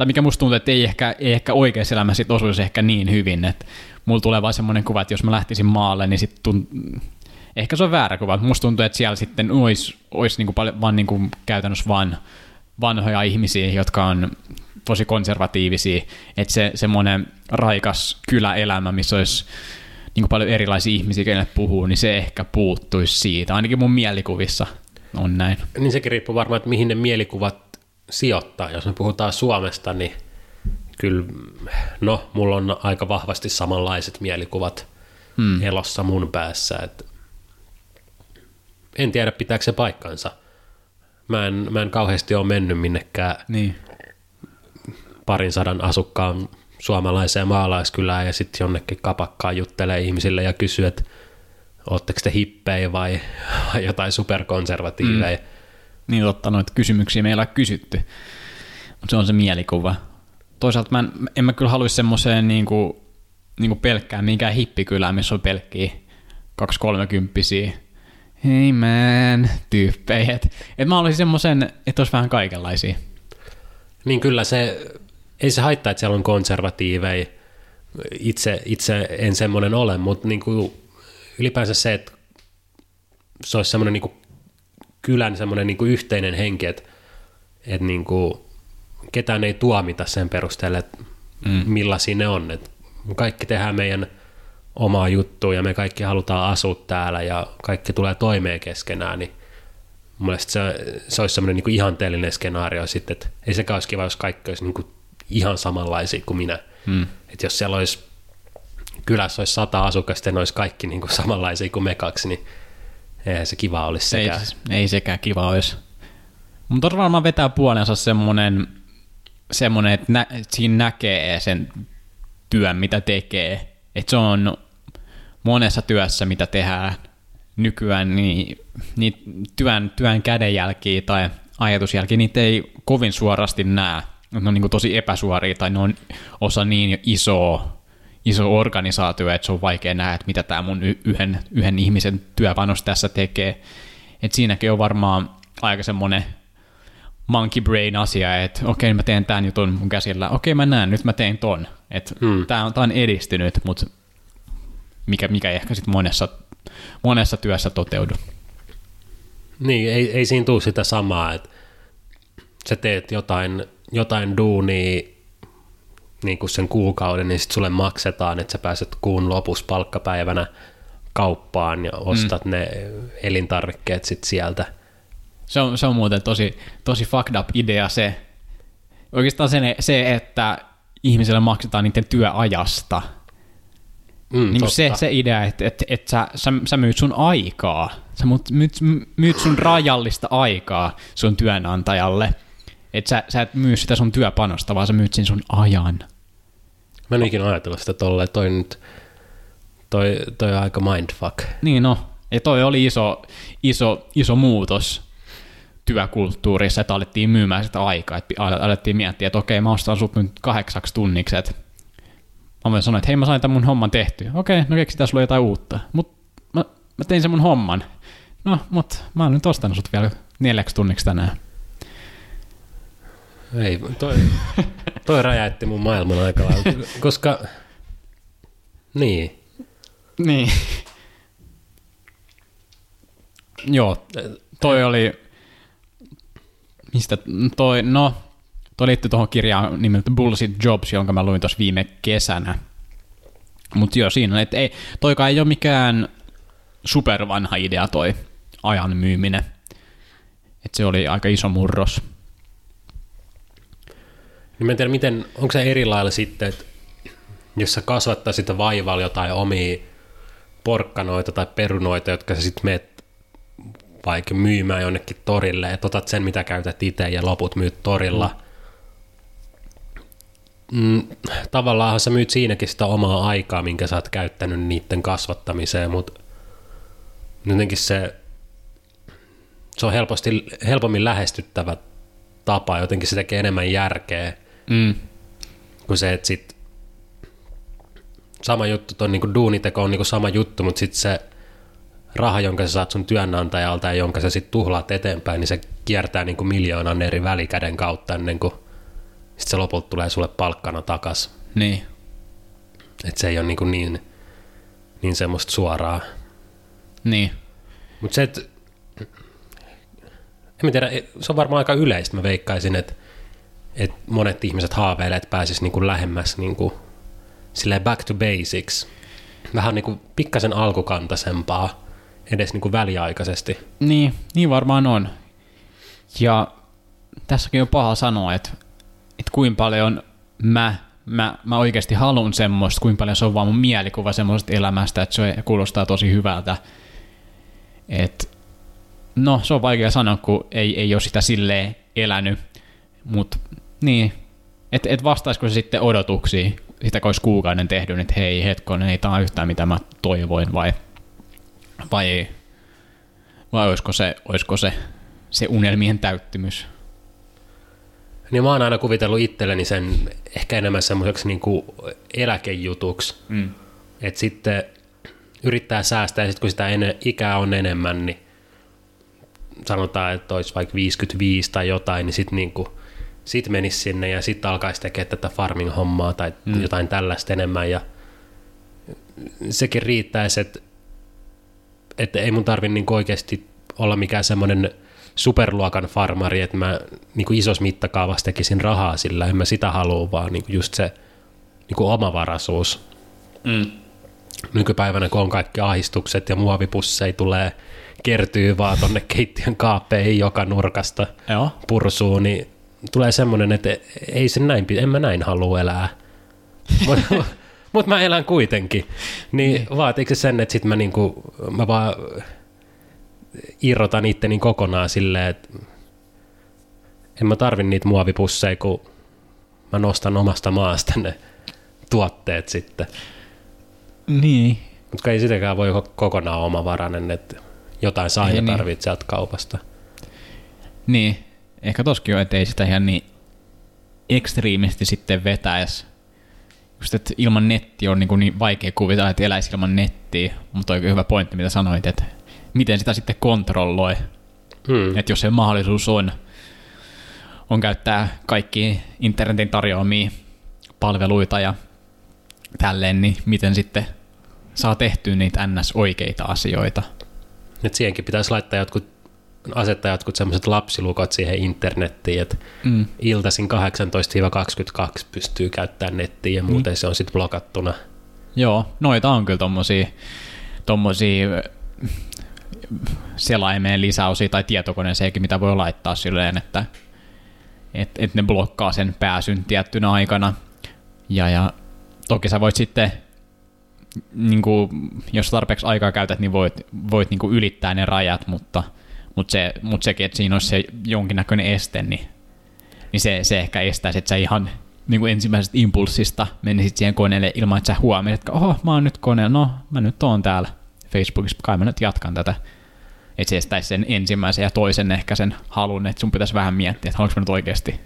tai mikä musta tuntuu, että ei ehkä, ei ehkä oikeassa elämässä sit osuisi ehkä niin hyvin, että mulla tulee vaan semmoinen kuva, että jos mä lähtisin maalle, niin sit tunt... ehkä se on väärä kuva, mutta musta tuntuu, että siellä sitten olisi, olisi niinku paljon, vaan niinku käytännössä vaan vanhoja ihmisiä, jotka on tosi konservatiivisia, että se semmoinen raikas kyläelämä, missä olisi niin paljon erilaisia ihmisiä, kenelle puhuu, niin se ehkä puuttuisi siitä. Ainakin mun mielikuvissa on näin. Niin sekin riippuu varmaan, että mihin ne mielikuvat sijoittaa. Jos me puhutaan Suomesta, niin kyllä, no, mulla on aika vahvasti samanlaiset mielikuvat hmm. elossa mun päässä. Et en tiedä, pitääkö se paikkansa. Mä en, mä en kauheasti ole mennyt minnekään Niin. parin sadan asukkaan suomalaiseen maalaiskylään ja sitten jonnekin kapakkaan juttelee ihmisille ja kysyy, että ootteko te hippejä vai, vai jotain superkonservatiiveja. Mm. Niin totta, noita kysymyksiä meillä on kysytty. Mutta se on se mielikuva. Toisaalta mä en, en mä kyllä haluaisi semmoiseen niinku, niinku pelkkään minkään hippikylään, missä on pelkkiä 230 Hei man, tyyppejä. Et, et mä olisin semmoisen, että olisi vähän kaikenlaisia. Niin kyllä se, ei se haittaa, että siellä on konservatiiveja. Itse, itse en semmoinen ole, mutta niin kuin ylipäänsä se, että se olisi semmoinen niin kylän semmoinen niin kuin yhteinen henki, että, että niin kuin ketään ei tuomita sen perusteella, että mm. millaisia ne on. Että kaikki tehdään meidän omaa juttua ja me kaikki halutaan asua täällä ja kaikki tulee toimeen keskenään, niin mun mielestä se, se olisi semmoinen niin ihanteellinen skenaario sitten, että ei sekään olisi kiva, jos kaikki olisi niin kuin ihan samanlaisia kuin minä. Mm. Että jos siellä olisi, kylässä olisi sata asukasta ja ne olisi kaikki niin kuin samanlaisia kuin me kaksi, niin eihän se kiva olisi Ei, sekään. ei sekään kiva olisi. Mutta varmaan vetää puolensa semmoinen, semmoinen että, nä, siinä näkee sen työn, mitä tekee. Että se on monessa työssä, mitä tehdään nykyään, niin, niin työn, työn kädenjälkiä tai ajatusjälkiä, niitä ei kovin suorasti näe. Ne on niin kuin tosi epäsuoria tai ne on osa niin isoa iso organisaatio, että se on vaikea nähdä, että mitä tämä mun yhden, yhden ihmisen työpanos tässä tekee. Et siinäkin on varmaan aika semmoinen monkey brain asia, että okei, mä teen tämän jutun mun käsillä, okei, mä näen, nyt mä tein ton. Että Hmm. tämä on, tää on edistynyt, mutta mikä, mikä ehkä sitten monessa, monessa työssä toteudu. Niin, ei, ei siinä tule sitä samaa, että sä teet jotain, jotain duunia niin kuin sen kuukauden, niin sitten sulle maksetaan, että sä pääset kuun lopussa palkkapäivänä kauppaan ja ostat mm. ne elintarvikkeet sit sieltä. Se on, se on muuten tosi, tosi fucked up idea se, oikeastaan se, se että ihmiselle maksetaan niiden työajasta. Mm, Niin se, se idea, että, että, että sä, sä, sä myyt sun aikaa, sä myyt, myyt sun rajallista aikaa sun työnantajalle. Että sä, sä et myy sitä sun työpanosta, vaan sä myyt sen sun ajan. Mä en ikinä ajatellut sitä tolleen, toi nyt, toi, toi on aika mindfuck. Niin no, ja toi oli iso, iso, iso muutos työkulttuurissa, että alettiin myymään sitä aikaa, että alettiin miettiä, että okei, mä ostan sut nyt kahdeksaksi tunniksi, että mä voin sanoa, että hei, mä sain tämän mun homman tehty. Okei, no keksitään sulle jotain uutta. Mut mä, mä tein sen mun homman. No, mut mä oon nyt ostanut sut vielä neljäksi tunniksi tänään. Ei, toi, toi räjäytti mun maailman aika lailla, koska niin, Niin. Joo, toi oli, mistä toi, no, toi liittyy tuohon kirjaan nimeltä Bullshit Jobs, jonka mä luin tuossa viime kesänä. Mutta joo, siinä, että ei, toikaan ei ole mikään supervanha idea toi ajan myyminen. Et se oli aika iso murros. Niin mä en tiedä, miten, onko se eri lailla sitten, että jos sä kasvattaa sitä vaivalla jotain omia porkkanoita tai perunoita, jotka sä sitten meet vaikka myymään jonnekin torille, että otat sen, mitä käytät itse ja loput myyt torilla. Mm, tavallaan sä myyt siinäkin sitä omaa aikaa, minkä sä oot käyttänyt niiden kasvattamiseen, mutta jotenkin se, se on helposti, helpommin lähestyttävä tapa, jotenkin se tekee enemmän järkeä Mm. kuin se, että sit sama juttu, ton niinku duuniteko on niinku sama juttu, mutta sitten se raha, jonka sä saat sun työnantajalta ja jonka sä sitten tuhlaat eteenpäin, niin se kiertää niinku miljoonan eri välikäden kautta ennen kuin sit se lopulta tulee sulle palkkana takas. Niin. Et se ei ole niinku niin, niin semmoista suoraa. Niin. Mutta se, että en mä tiedä, se on varmaan aika yleistä, mä veikkaisin, että, että monet ihmiset haaveilee, että pääsis niinku lähemmäs niinku, silleen back to basics. Vähän niinku pikkasen alkukantaisempaa, edes niinku väliaikaisesti. Niin, niin varmaan on. Ja tässäkin on paha sanoa, että, että kuinka paljon mä, mä, mä oikeasti haluan semmoista, kuinka paljon se on vaan mun mielikuva semmoisesta elämästä, että se kuulostaa tosi hyvältä. Et, no, se on vaikea sanoa, kun ei, ei ole sitä silleen elänyt, mutta niin, että et vastaisiko se sitten odotuksiin, sitä kun olisi kuukauden tehnyt, että hei hetkonen, ei tämä yhtään mitä mä toivoin, vai, vai ei. Vai olisiko se, olisiko se, se unelmien täyttymys? Niin mä oon aina kuvitellut itselleni sen ehkä enemmän semmoiseksi niinku eläkejutuksi. Mm. Että sitten yrittää säästää ja sitten kun sitä ene, ikää on enemmän, niin sanotaan, että olisi vaikka 55 tai jotain, niin sitten niinku, sit menisi sinne ja sitten alkaisi tekemään tätä farming-hommaa tai mm. jotain tällaista enemmän ja sekin riittäisi, että, että ei mun tarvi niinku oikeasti olla mikään semmoinen superluokan farmari, että mä niinku isossa mittakaavassa tekisin rahaa sillä, en mä sitä halua, vaan niinku just se niinku omavaraisuus Mm. nykypäivänä, kun on kaikki ahistukset ja muovipusseja tulee, kertyy vaan tonne keittiön kaappeihin joka nurkasta Joo. pursuu, niin tulee semmoinen, että ei se näin, en mä näin halua elää. Mutta mut mä elän kuitenkin. Niin vaatiiko se sen, että sit mä, niinku, mä vaan irrotan itteni kokonaan silleen, että en mä tarvi niitä muovipusseja, kun mä nostan omasta maasta ne tuotteet sitten. Niin. Mutta ei sitäkään voi olla kokonaan omavarainen, että jotain saa ja niin. tarvitset sieltä kaupasta. Niin. Ehkä toskin on, että ei sitä ihan niin ekstriimisti sitten vetäisi. Just, että ilman netti on niin, kuin niin vaikea kuvitella, että eläisi ilman nettiä, mutta oikein hyvä pointti, mitä sanoit, että miten sitä sitten kontrolloi. Hmm. Että jos se mahdollisuus on, on käyttää kaikki internetin tarjoamia palveluita ja tälleen, niin miten sitten saa tehtyä niitä ns-oikeita asioita. Nyt siihenkin pitäisi laittaa jotkut, asettaa jotkut semmoiset lapsilukot siihen internettiin, että Mm. iltaisin 18-22 pystyy käyttämään nettiä ja muuten se on sitten blokattuna. Joo, noita on kyllä tommosia, tommosia ö, selaimeen lisäosia tai tietokoneeseenkin, mitä voi laittaa silleen, että et, et ne blokkaa sen pääsyn tiettynä aikana. Ja, ja toki sä voit sitten, niin kuin, jos tarpeeksi aikaa käytät, niin voit, voit niin kuin ylittää ne rajat, mutta, mutta, se, mutta sekin, että siinä olisi se jonkinnäköinen este, niin, niin se, se ehkä estäisi, että sä ihan niin kuin ensimmäisestä impulssista menisit siihen koneelle ilman, että sä huomioit, että oho, mä oon nyt koneella, no mä nyt oon täällä Facebookissa, kai mä nyt jatkan tätä. Että se estäisi sen ensimmäisen ja toisen ehkä sen halun, että sun pitäisi vähän miettiä, että haluanko mä nyt oikeasti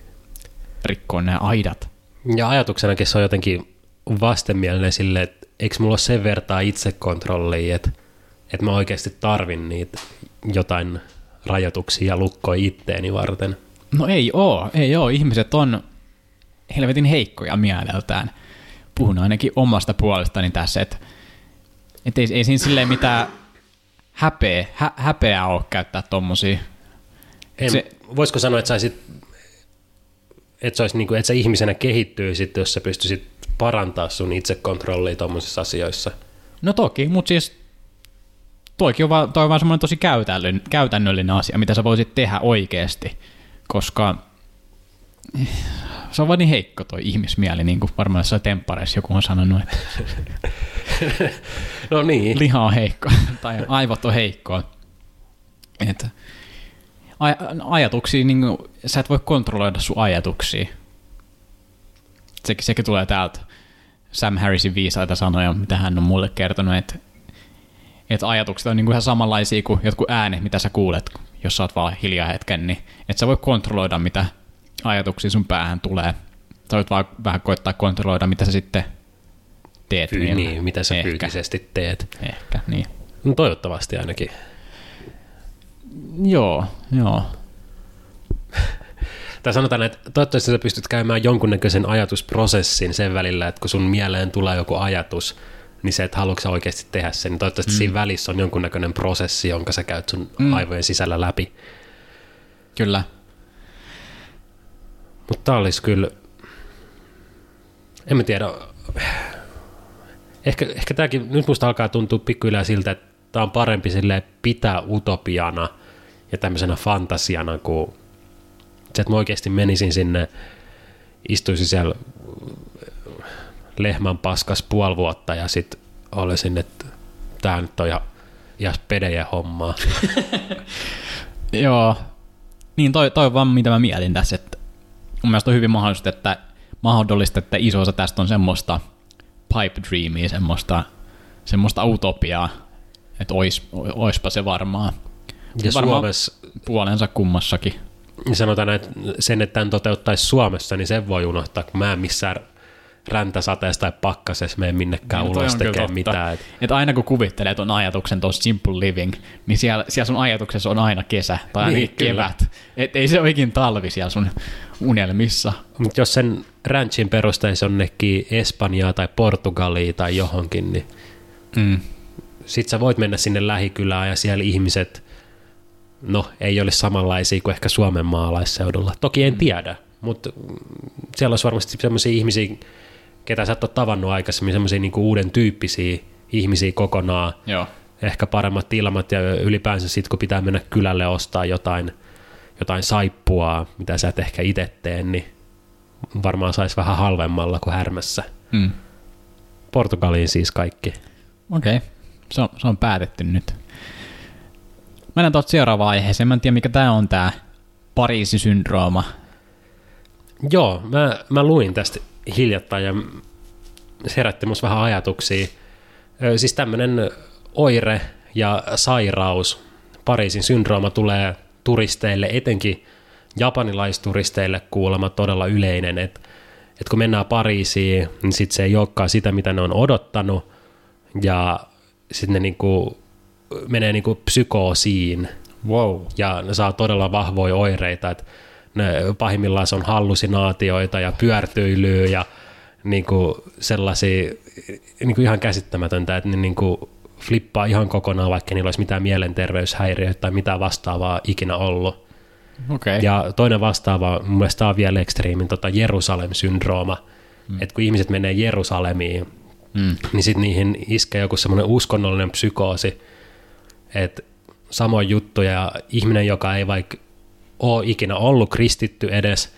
rikkoa nämä aidat. Ja ajatuksenakin se on jotenkin vastenmielinen sille, että eikö mulla ole sen vertaa itsekontrollia, että, että mä oikeasti tarvin niitä jotain rajoituksia ja lukkoja itteeni varten. No ei oo, ei oo. Ihmiset on helvetin heikkoja mieleltään. Puhun ainakin omasta puolestani tässä, että et ei, ei siinä silleen mitään häpeä, hä, häpeää ole käyttää tommosia. En, Se- voisiko sanoa, että saisit, että, se olisi niin kuin, että sä ihmisenä kehittyisit, jos sä pystyisit parantaa sun itsekontrollia tuommoisissa asioissa. No toki, mutta siis toikin on vaan, toi on vaan semmoinen tosi käytännöllinen, käytännöllinen asia, mitä sä voisit tehdä oikeasti, koska se on vaan niin heikko toi ihmismieli, niin kuin varmaan jossain temppareissa joku on sanonut, että No niin, liha on heikko, tai aivot on heikkoa. Että aj- ajatuksia, niin kuin, sä et voi kontrolloida sun ajatuksia. Sekin, sekin tulee täältä Sam Harrisin viisaita sanoja, mitä hän on mulle kertonut, että, että ajatukset on niin kuin ihan samanlaisia kuin jotkut äänet, mitä sä kuulet, jos sä oot vaan hiljaa hetken, niin et sä voi kontrolloida, mitä ajatuksia sun päähän tulee. Sä voit vaan vähän koittaa kontrolloida, mitä sä sitten teet. Fy, niillä. niin, mitä sä Ehkä. fyysisesti teet. Ehkä, niin. No, toivottavasti ainakin. Joo, joo. Tai sanotaan, että toivottavasti sä pystyt käymään jonkunnäköisen ajatusprosessin sen välillä, että kun sun mieleen tulee joku ajatus, niin se, että haluatko sä oikeasti tehdä sen, niin toivottavasti mm. siinä välissä on jonkunnäköinen prosessi, jonka sä käyt sun mm. aivojen sisällä läpi. Kyllä. Mutta tää olisi kyllä, en mä tiedä, ehkä, ehkä tämäkin, nyt musta alkaa tuntua pikkuhiljaa siltä, että tämä on parempi silleen pitää utopiana ja tämmöisenä fantasiana, kuin se, että mä oikeasti menisin sinne, istuisin siellä lehmän paskas puoli vuotta ja sitten olisin, että tämä nyt on ihan, ihan pedejä hommaa. Joo. Niin toi, toi on vaan mitä mä mietin tässä, että mun mielestä on hyvin mahdollista, että mahdollista, että iso osa tästä on semmoista pipe dreamia, semmoista, semmoista utopiaa, että ois, oispa se varmaa. Ja Varmaan Suomessa Puolensa kummassakin. sanotaan, että sen, että tämän toteuttaisi Suomessa, niin sen voi unohtaa, kun mä en missään räntäsateessa tai pakkasessa mene minnekään No toi ulos tekemään mitään. Et, Et aina kun kuvittelee ton ajatuksen tuossa Simple Living, niin siellä, siellä sun ajatuksessa on aina kesä tai Niin, kyllä. kevät. Et ei se ole ikin talvi siellä sun unelmissa. mutta jos sen ranchin perustaisi jonnekin Espanjaa tai Portugaliin tai johonkin, niin Mm. sit sä voit mennä sinne lähikylään ja siellä ihmiset, no ei ole samanlaisia kuin ehkä Suomen maalaisseudulla. Toki en tiedä, mutta siellä olisi varmasti sellaisia ihmisiä, ketä sä et ole tavannut aikaisemmin, sellaisia niinku uuden tyyppisiä ihmisiä kokonaan, Joo. ehkä paremmat ilmat ja ylipäänsä sitten kun pitää mennä kylälle ostaa jotain, jotain saippua, mitä sä et ehkä itse tee, niin varmaan saisi vähän halvemmalla kuin härmässä. Mm. Portugaliin siis kaikki. Okei, okay. se, on, se on päätetty nyt. Mennään tuosta seuraavaan aiheeseen. Mä en tiedä, mikä tämä on tämä Pariisi-syndrooma. Joo, mä, mä luin tästä hiljattain ja se herätti musta vähän ajatuksia. Siis tämmöinen oire ja sairaus, Pariisin syndrooma tulee turisteille, etenkin japanilaisturisteille kuulemma todella yleinen, että et kun mennään Pariisiin, niin sit se ei olekaan sitä, mitä ne on odottanut, ja sitten ne niinku menee niinku psykoosiin, Wow. ja ne saa todella vahvoja oireita, että ne pahimmillaan se on hallusinaatioita ja pyörtyilyä ja niin kuin sellaisia niin kuin ihan käsittämätöntä, että ne niin kuin flippaa ihan kokonaan, vaikka niillä olisi mitään mielenterveyshäiriöitä tai mitään vastaavaa ikinä ollut. Okei. Okay. Ja toinen vastaava, mun mielestä tämä on vielä ekstriimin, tota Jerusalem-syndrooma, mm. että kun ihmiset menee Jerusalemiin, Mm. niin sitten niihin iskee joku semmoinen uskonnollinen psykoosi, että samoin juttuja ja ihminen, joka ei vaikka ole ikinä ollut kristitty edes,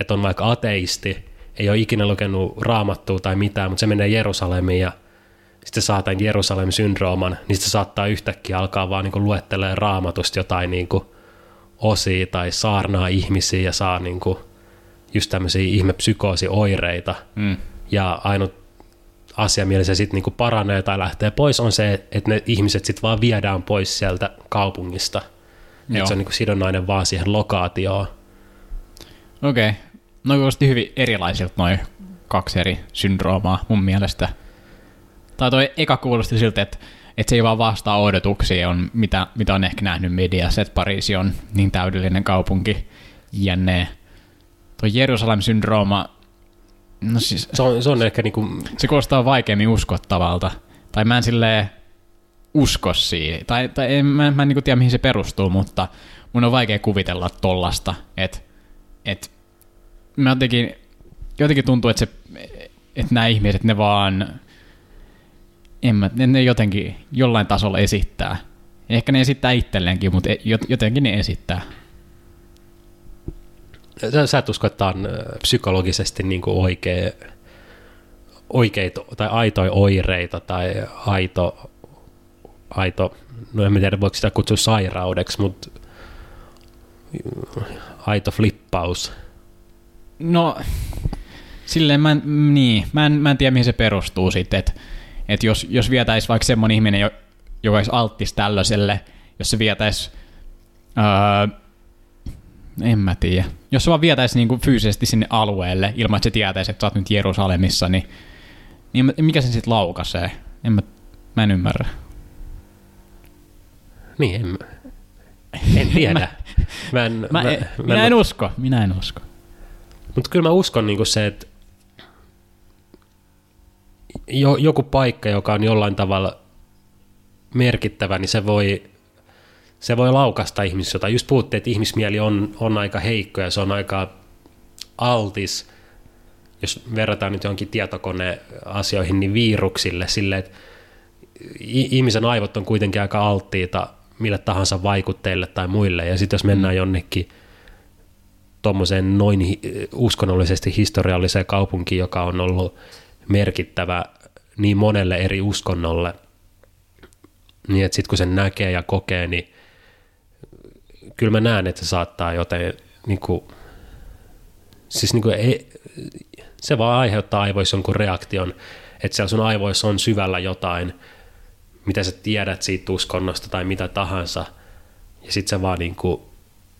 että on vaikka ateisti, ei ole ikinä lukenut raamattua tai mitään, mutta se menee Jerusalemiin ja sitten saa tämän Jerusalem-syndrooman, niin se saattaa yhtäkkiä alkaa vaan niin luettelemaan raamatusta jotain niin kuin osia tai saarnaa ihmisiä ja saa niin kuin just tämmöisiä ihmepsykoosioireita. Mm. Ja ainut asia, millä se sitten niinku paranee tai lähtee pois, on se, että ne ihmiset sitten vaan viedään pois sieltä kaupungista. Joo. Et se on niinku sidonnainen vaan siihen lokaatioon. Okei. Okay. No kuulosti hyvin erilaisilta noin kaksi eri syndroomaa mun mielestä. Tai toi eka kuulosti siltä, että, että se ei vaan vastaa odotuksia, on, mitä, mitä on ehkä nähnyt mediassa, että Pariisi on niin täydellinen kaupunki. jne. Tuo Jerusalem-syndrooma, no siis Se on, se on ehkä niinku, se kuulostaa vaikeammin uskottavalta. Tai mä en silleen usko siihen. Tai, tai en, mä, mä en niinku tiedä, mihin se perustuu, mutta mun on vaikea kuvitella tollasta. Että et, mä jotenkin, jotenkin tuntuu, että, se, että nämä ihmiset, ne vaan, en mä, ne, jotenkin jollain tasolla esittää. Ehkä ne esittää itselleenkin, mutta e- jot- jotenkin ne esittää. sä, et usko, että on psykologisesti niinku oikea, oikeita tai aitoja oireita tai aito, aito, no en tiedä voiko sitä kutsua sairaudeksi, mutta aito flippaus. No, silleen mä niin, mä en, mä en tiedä mihin se perustuu sitten, että et jos, jos vietäisi vaikka semmoinen ihminen, jo- joka olisi alttis tällaiselle, jos se vietäisi, öö, en mä tiedä, jos se vaan vietäisi niinku fyysisesti sinne alueelle, ilman että se tietäisi, että sä oot nyt Jerusalemissa, niin, niin mikä sen sitten laukaisee? En mä, mä en ymmärrä. Niin, en, en tiedä. Mä en, Mä, mä, en, minä en usko, minä en usko. Mutta kyllä mä uskon niinku se, että jo, joku paikka, joka on jollain tavalla merkittävä, niin se voi, se voi laukasta ihmisiä. Tai just puhuttiin, että ihmismieli on, on aika heikko ja se on aika altis, jos verrataan nyt johonkin tietokoneasioihin, niin viruksille sille, että ihmisen aivot on kuitenkin aika alttiita mille tahansa vaikutteille tai muille. Ja sitten jos mennään jonnekin tuommoiseen noin uskonnollisesti historialliseen kaupunkiin, joka on ollut merkittävä niin monelle eri uskonnolle, niin että sitten kun sen näkee ja kokee, niin kyllä mä näen, että se saattaa joten niin kuin, siis niin kuin ei, se vaan aiheuttaa aivoissa jonkun reaktion, että siellä sun aivoissa on syvällä jotain, mitä sä tiedät siitä uskonnosta tai mitä tahansa, ja sitten se vaan niin kuin,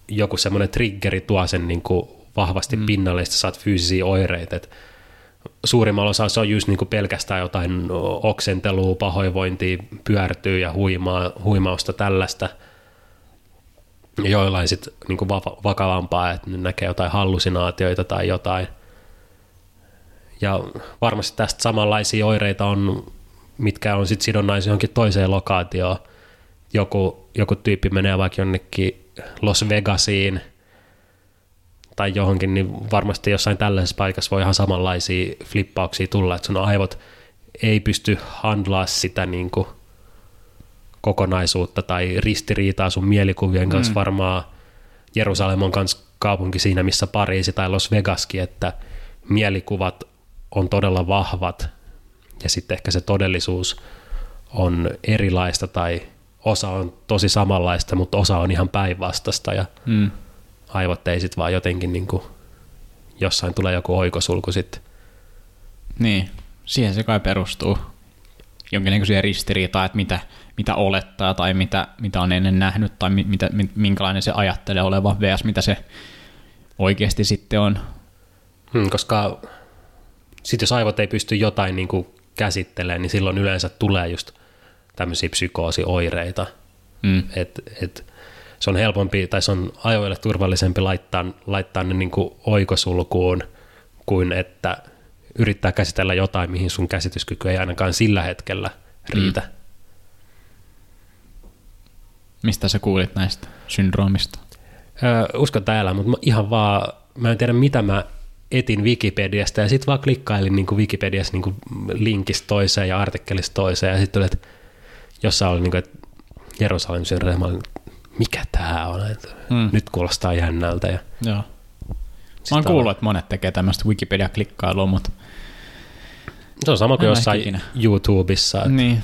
joku semmoinen triggeri tuo sen niin kuin vahvasti mm. pinnalle, ja saat fyysisiä oireita, että suurimmalla osalla se on just niin kuin pelkästään jotain oksentelua, pahoinvointia, pyörtyy ja huimaa, huimausta tällaista. Ja joillain sitten niin kuin vakavampaa, että ne näkee jotain hallusinaatioita tai jotain. Ja varmasti tästä samanlaisia oireita on, mitkä on sitten sidonnaisia johonkin toiseen lokaatioon. Joku, joku tyyppi menee vaikka jonnekin Los Vegasiin – tai johonkin, niin varmasti jossain tällaisessa paikassa voi ihan samanlaisia flippauksia tulla, että sun aivot ei pysty handlaa sitä niin kuin kokonaisuutta tai ristiriitaa sun mielikuvien kanssa. Mm. Varmaan Jerusalem on kanssa kaupunki siinä, missä Pariisi tai Los Vegaskin, että mielikuvat on todella vahvat ja sitten ehkä se todellisuus on erilaista tai osa on tosi samanlaista, mutta osa on ihan päinvastaista ja Mm. aivot ei sit vaan jotenkin niin kuin, jossain tulee joku oikosulku sitten. Niin, siihen se kai perustuu. Jonkinnäköisiä ristiriitaa, että mitä, mitä olettaa tai mitä, mitä on ennen nähnyt tai mi- mitä, mi- minkälainen se ajattelee olevan vs. mitä se oikeasti sitten on. Hmm, koska sitten jos aivot ei pysty jotain niin kuin käsittelemään, niin silloin yleensä tulee just tämmöisiä psykoosioireita. Mm. Et, et, se on helpompi tai se on ajoille turvallisempi laittaa, laittaa ne niin kuin oikosulkuun kuin että yrittää käsitellä jotain, mihin sun käsityskyky ei ainakaan sillä hetkellä riitä. Mm. Mistä sä kuulit näistä syndroomista? Öö, uskon täällä, mutta ihan vaan, mä en tiedä mitä mä etin Wikipediasta ja sitten vaan klikkailin niin kuin Wikipediassa niin kuin linkistä toiseen ja artikkelista toiseen ja sitten tuli, että jossain oli niin kuin, että Jerusalem syndrooma, mä olin, mikä tää on, että Mm. nyt kuulostaa jännältä ja Joo. Mä oon on- kuullut, että monet tekee tämmöistä Wikipedia-klikkailua, mutta se on sama kuin jossain ikinä. YouTubessa, että niin.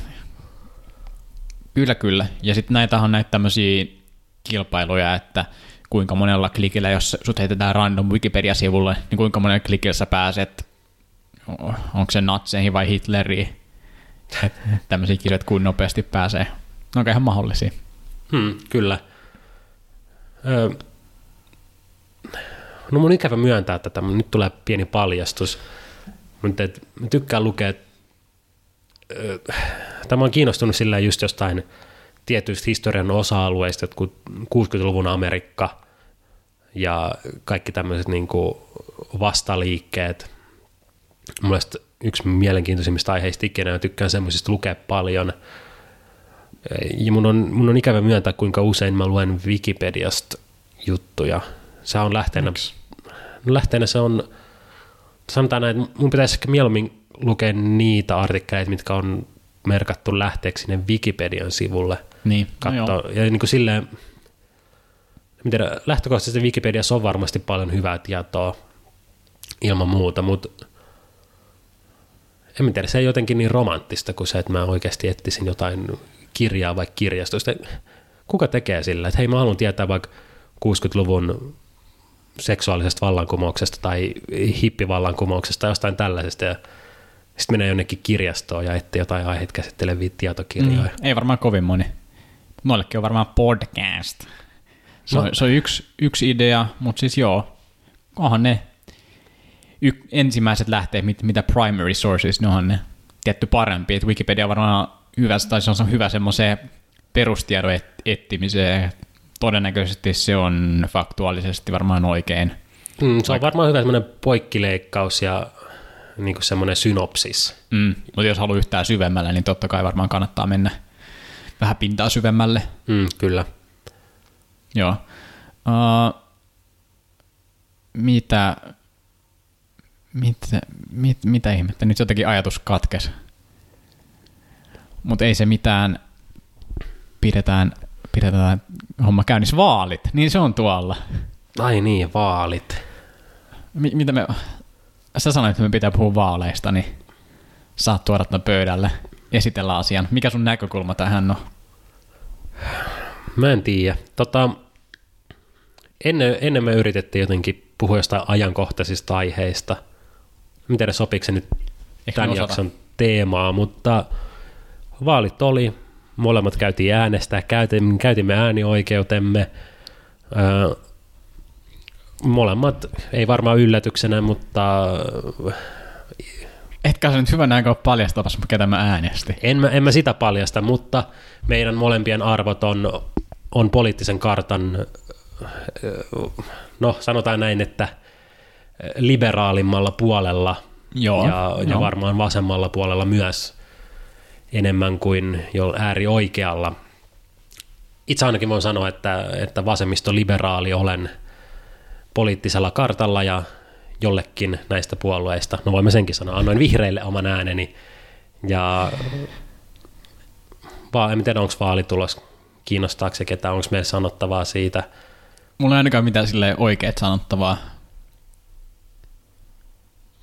Kyllä, kyllä. Ja sitten näitä on näitä tämmöisiä kilpailuja, että kuinka monella klikillä, jos sut heitetään random Wikipedia-sivulle, niin kuinka monella klikillä sä pääset, onko se natseihin vai Hitleriin. Et Tämmöisiä kirjoja, että kuinka nopeasti pääsee. Ne on ihan mahdollisia. Hmm, kyllä. Öö, no mun on ikävä myöntää tätä, mutta nyt tulee pieni paljastus. Mutta et, mä tykkään lukea, öö, tai mä oon kiinnostunut sillä just jostain tietyistä historian osa-alueista, jotkut 60-luvun Amerikka, ja kaikki tämmöiset niin kuin vastaliikkeet. Mun mielestä yksi mielenkiintoisimmista aiheista ikinä, ja tykkään semmoisista lukea paljon. Ja mun on, mun on ikävä myöntää, kuinka usein mä luen Wikipediasta juttuja. Se on lähteenä, no lähteenä se on, sanotaan näin, että mun pitäisi ehkä mieluummin lukea niitä artikkeleita, mitkä on merkattu lähteeksi sinne Wikipedian sivulle. Niin, no Katso, joo. ja niin kuin silleen, en tiedä, lähtökohtaisesti Wikipediassa on varmasti paljon hyvää tietoa ilman muuta, mutta en tiedä, se ei jotenkin niin romanttista kuin se, että mä oikeasti etsisin jotain kirjaa vaikka kirjastosta. Kuka tekee sillä, että hei mä haluan tietää vaikka 60-luvun seksuaalisesta vallankumouksesta tai hippivallankumouksesta tai jostain tällaisesta ja sitten menee jonnekin kirjastoon ja etsii jotain aiheita käsitteleviä tietokirjoja. Mm, ei varmaan kovin moni. Noillekin on varmaan podcast. Se on, No. se on yksi, yksi idea, mutta siis joo, onhan ne y- ensimmäiset lähteet, mit, mitä primary sources, ne onhan ne tietty parempi. Et Wikipedia on varmaan hyvä, tai se on hyvä semmoiseen perustiedon et, etsimiseen. Todennäköisesti se on faktuaalisesti varmaan oikein. Mm, se on varmaan hyvä semmoinen poikkileikkaus ja niin semmoinen synopsis. Mm, mutta jos haluaa yhtään syvemmälle, niin totta kai varmaan kannattaa mennä vähän pintaa syvemmälle. Mm, kyllä. Joo. Uh, mitä, mitä, mit, mitä ihmettä? Nyt jotenkin ajatus katkes. Mutta ei se mitään. Pidetään, pidetään homma käynnissä. Vaalit, niin se on tuolla. Ai niin, vaalit. Mi- mitä me, sä sanoit, että me pitää puhua vaaleista, niin saat tuoda tämän pöydälle, esitellä asian. Mikä sun näkökulma tähän on? Mä en tiedä. Tota, ennen, ennen me yritettiin jotenkin puhua jostain ajankohtaisista aiheista. En tiedä, sopiiko se nyt Ehkä tämän me osataan. jakson teemaa, mutta vaalit oli, molemmat käytiin äänestää, käytimme, käytimme äänioikeutemme. Öö, molemmat, ei varmaan yllätyksenä, mutta Etkä sä nyt hyvän aikaa paljastamassa, ketä mä äänestin. En mä, en mä sitä paljasta, mutta meidän molempien arvot on, on poliittisen kartan, no sanotaan näin, että liberaalimmalla puolella Joo, ja, ja joo. varmaan vasemmalla puolella myös enemmän kuin jo äärioikealla. Itse ainakin voin sanoa, että, että vasemmisto-liberaali olen poliittisella kartalla ja jollekin näistä puolueista, no voimme senkin sanoa, annoin vihreille oman ääneni ja vaan en tiedä, onko vaalitulos, kiinnostaako se ketään, onko meillä sanottavaa siitä. Mulla ei ainakaan mitään sille oikeet sanottavaa.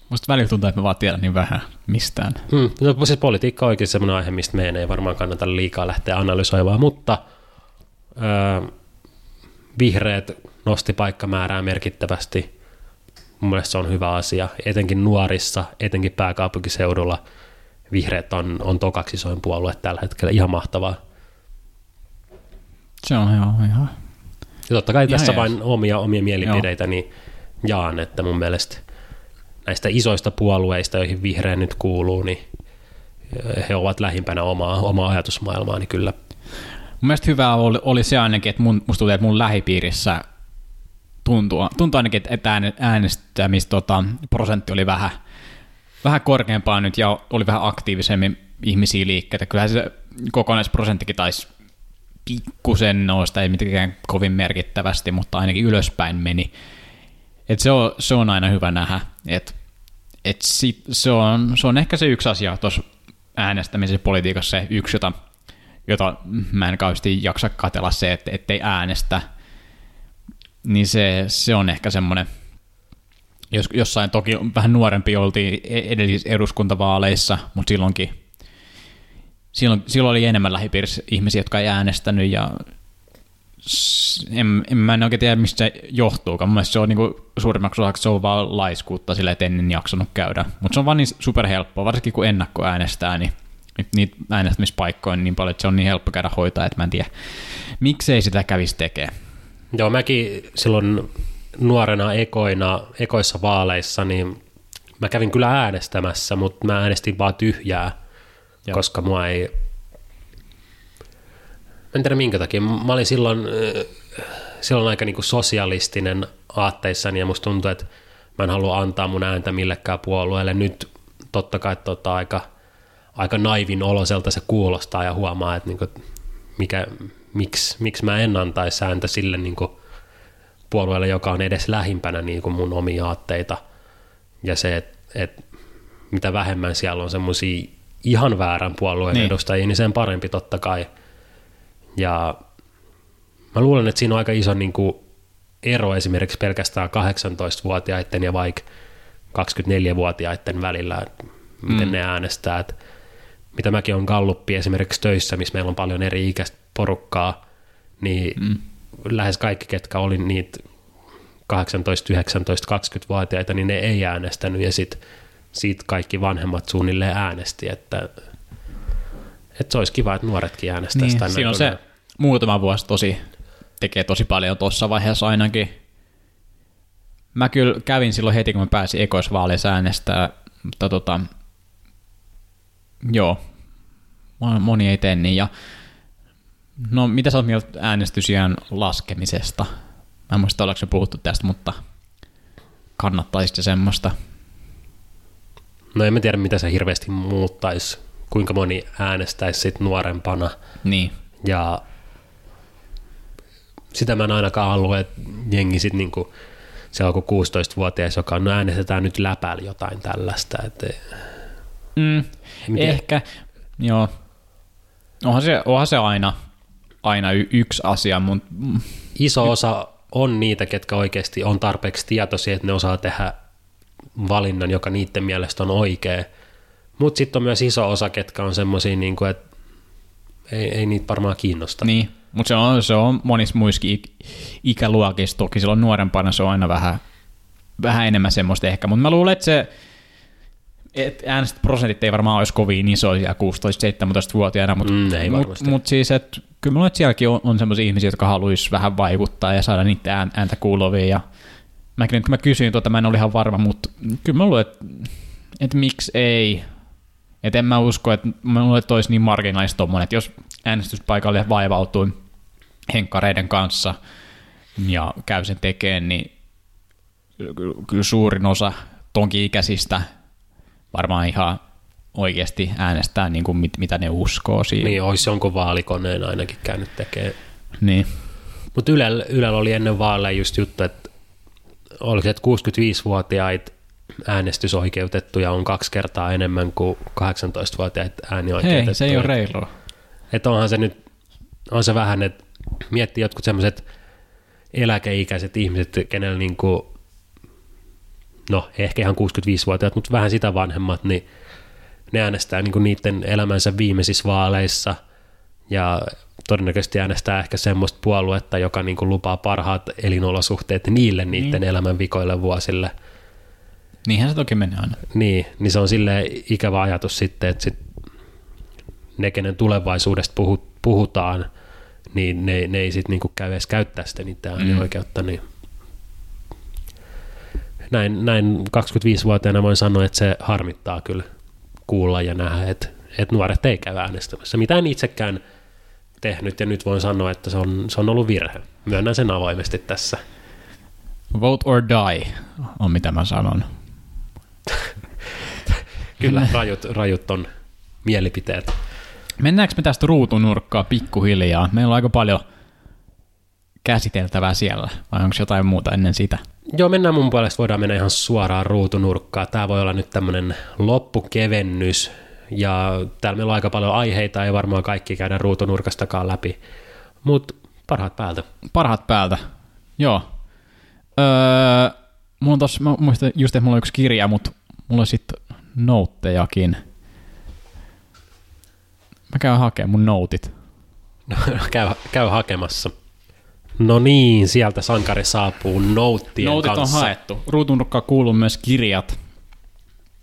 Musta välillä tuntuu, että mä vaan tiedän niin vähän mistään. Hmm, no, siis politiikka on oikein semmoinen aihe, mistä meidän ei varmaan kannata liikaa lähteä analysoimaan, mutta öö, vihreät nosti paikkamäärää merkittävästi. Mun mielestä se on hyvä asia, etenkin nuorissa, etenkin pääkaupunkiseudulla. Vihreät on, on tokaksi isoin puolue tällä hetkellä, ihan mahtavaa. Se on joo, ihan. Ja totta kai Ihan tässä jees. vain omia, omia mielipiteitä, niin jaan, että mun mielestä näistä isoista puolueista, joihin vihreä nyt kuuluu, niin he ovat lähimpänä omaa, omaa ajatusmaailmaa, niin kyllä. Mun mielestä hyvää oli, oli se ainakin, että mun, musta tuntuu, että mun lähipiirissä tuntuu, tuntuu ainakin, että ääne- äänestämistä tota, oli vähän, vähän korkeampaa nyt ja oli vähän aktiivisemmin ihmisiä liikkeitä. Kyllähän se kokonaisprosenttikin taisi pikkusen nousta, ei mitenkään kovin merkittävästi, mutta ainakin ylöspäin meni. Et se, on, se on aina hyvä nähdä. Et, et sit, se, on, se on ehkä se yksi asia tuossa äänestämisessä politiikassa, se yksi, jota, jota mä en kauheasti jaksa katella se, että ettei äänestä. Niin se, se on ehkä semmoinen, jos, jossain toki vähän nuorempi oltiin e- edellisissä eduskuntavaaleissa, mutta silloinkin silloin, silloin oli enemmän lähipiirissä ihmisiä, jotka ei äänestänyt ja en, en mä en oikein tiedä, mistä se johtuukaan. Mun se on niinku, suurimmaksi osaksi se on vaan laiskuutta sille, että ennen jaksanut käydä. Mutta se on vaan niin superhelppoa, varsinkin kun ennakko äänestää, niin nyt niitä äänestämispaikkoja on niin paljon, että se on niin helppo käydä hoitaa, että mä en tiedä, miksei sitä kävisi tekemään. Joo, mäkin silloin nuorena ekoina, ekoissa vaaleissa, niin mä kävin kyllä äänestämässä, mutta mä äänestin vaan tyhjää, Joo. Koska mua ei... Mä en tiedä minkä takia. Mä olin silloin silloin aika niin kuin sosialistinen aatteissani ja musta tuntuu, että mä en halua antaa mun ääntä millekään puolueelle. Nyt totta kai tota, aika, aika naivin oloselta se kuulostaa ja huomaa, että niin kuin, mikä, miksi, miksi mä en antaisi ääntä sille niin kuin puolueelle, joka on edes lähimpänä niin kuin mun omia aatteita. Ja se, että et, mitä vähemmän siellä on semmoisia ihan väärän puolueen Niin. niin. edustajia, niin sen parempi totta kai. Ja mä luulen, että siinä on aika iso niin kuin ero esimerkiksi pelkästään 18-vuotiaiden ja vaikka 24-vuotiaiden välillä, että miten mm. ne äänestää. Että mitä mäkin on Galluppi esimerkiksi töissä, missä meillä on paljon eri ikäistä porukkaa, niin mm. lähes kaikki, ketkä oli niitä 18, 19, 20-vuotiaita, niin ne ei äänestänyt ja sit, siitä kaikki vanhemmat suunnilleen äänesti, että, että se olisi kiva, että nuoretkin äänestäisi. Niin, siinä on se muutama vuosi tosi, tekee tosi paljon tuossa vaiheessa ainakin. Mä kyllä kävin silloin heti, kun mä pääsin ekoisvaaleissa äänestää, mutta tota, joo, mo- moni ei tee niin. Ja, no, mitä sä oot mieltä äänestysiän laskemisesta? Mä en muista, ollaanko se puhuttu tästä, mutta kannattaisi semmoista. No en mä tiedä, mitä se hirveästi muuttaisi, kuinka moni äänestäisi sit nuorempana. Niin, Ja sitä mä en ainakaan halua, että jengi sit niinku, se on joku 16-vuotias, joka on, no äänestetään nyt läpällä jotain tällaista. Että Mm, ehkä, joo. Onhan se, onhan se aina, aina y- yksi asia, mutta iso osa on niitä, ketkä oikeasti on tarpeeksi tietoisia, että ne osaa tehdä valinnan, joka niiden mielestä on oikea. Mutta sitten on myös iso osa, ketkä on semmoisia, niin että ei, ei niitä varmaan kiinnosta. niin. Mutta se on, se on monissa muissakin ik- ikäluokissa, toki silloin nuorempana se on aina vähän, vähän enemmän semmoista ehkä, mutta mä luulen, että se et äänestysprosentit ei varmaan olisi kovin isoja 16-17-vuotiaana, mutta Mm, mut, mut siis, että kyllä että sielläkin on, on semmoisia ihmisiä, jotka haluaisi vähän vaikuttaa ja saada niitä ään- ääntä kuuluviin ja mäkin nyt kun mä kysyin tuota, mä en ole ihan varma, mutta kyllä mä luulen, että, että miksi ei. Et en mä usko, että mä luulen, että olisi niin marginaalista tommonen, että jos äänestyspaikalle vaivautuu henkkareiden kanssa ja käy sen tekeen, niin ky- kyllä suurin osa tonkin ikäisistä varmaan ihan oikeasti äänestää niin kuin mit, mitä ne uskoo siihen. Niin olisi jonkun vaalikoneen ainakin käynyt tekemään. Niin. Mutta Ylellä, Ylellä oli ennen vaaleja just juttu, että oliko se, että 65-vuotiaita äänestysoikeutettuja on kaksi kertaa enemmän kuin 18-vuotiaita äänioikeutettuja. Hei, se ei ole reilua. Että onhan se nyt, on se vähän, että miettii jotkut semmoiset eläkeikäiset ihmiset, kenellä niin kuin, no ehkä ihan 65-vuotiaat, mutta vähän sitä vanhemmat, niin ne äänestää niin kuin niiden elämänsä viimeisissä vaaleissa ja todennäköisesti äänestää ehkä semmoista puoluetta, joka niin kuin lupaa parhaat elinolosuhteet niille niiden niin. elämän vikoille vuosille. Niinhän se toki menee aina. Niin, niin se on sille ikävä ajatus sitten, että sit ne, kenen tulevaisuudesta puhu, puhutaan, niin ne, ne ei sitten niinku käy edes käyttää sitä niitä äänioikeutta. Niin näin, näin 25-vuotiaana voin sanoa, että se harmittaa kyllä kuulla ja nähdä, että, että nuoret ei käy äänestämässä. Mitä en itsekään tehnyt ja nyt voin sanoa, että se on, se on ollut virhe. Myönnän sen avoimesti tässä. Vote or die on mitä mä sanon. Kyllä rajut, rajut on mielipiteet. Mennäänkö me tästä ruutunurkkaa pikkuhiljaa? Meillä on aika paljon käsiteltävää siellä, vai onko jotain muuta ennen sitä? Joo, mennään mun puolesta, voidaan mennä ihan suoraan ruutunurkkaan. Tämä voi olla nyt tämmöinen loppukevennys, ja täällä meillä on aika paljon aiheita, ei varmaan kaikki käydä ruutunurkastakaan läpi, mutta parhaat päältä. Parhaat päältä, joo. Öö, mulla on tossa, mä muistan just, että mulla on yksi kirja, mutta mulla on sitten nouttejakin. Mä käyn hakemaan mun noutit. No, käy, käy hakemassa. No niin, sieltä sankari saapuu nouttien Noutit kanssa. on haettu. Ruutunurkkaan kuuluu myös kirjat.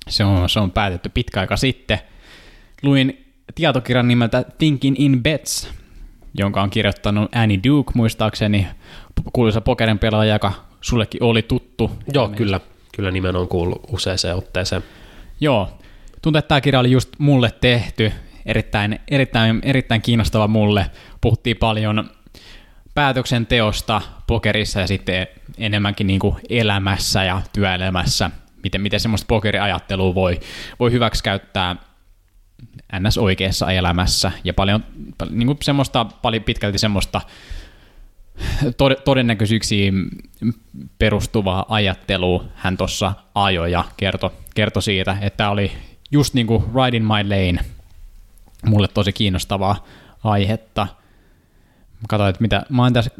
Se on, se on päätetty pitkä aika sitten. Luin tietokirjan nimeltä Thinking in Bets, jonka on kirjoittanut Annie Duke, muistaakseni kuuluisa pokerin pelaaja, joka sullekin oli tuttu. Joo, kyllä. Kyllä nimen on kuullut useaseen otteeseen. Joo, tuntuu, että tämä kirja oli just mulle tehty, erittäin, erittäin, erittäin kiinnostava mulle. Puhuttiin paljon, päätöksenteosta pokerissa ja sitten enemmänkin niin kuin elämässä ja työelämässä, miten, miten semmoista pokeriajattelua voi, voi hyväksi käyttää ns. oikeassa elämässä ja paljon niin kuin semmoista, paljon pitkälti semmoista todennäköisyyksiin perustuvaa ajattelua hän tuossa ajoi ja kertoi, kertoi siitä, että oli just niin kuin Ride in My Lane, mulle tosi kiinnostavaa aihetta. Katsoin, että mitä, mä oon tässä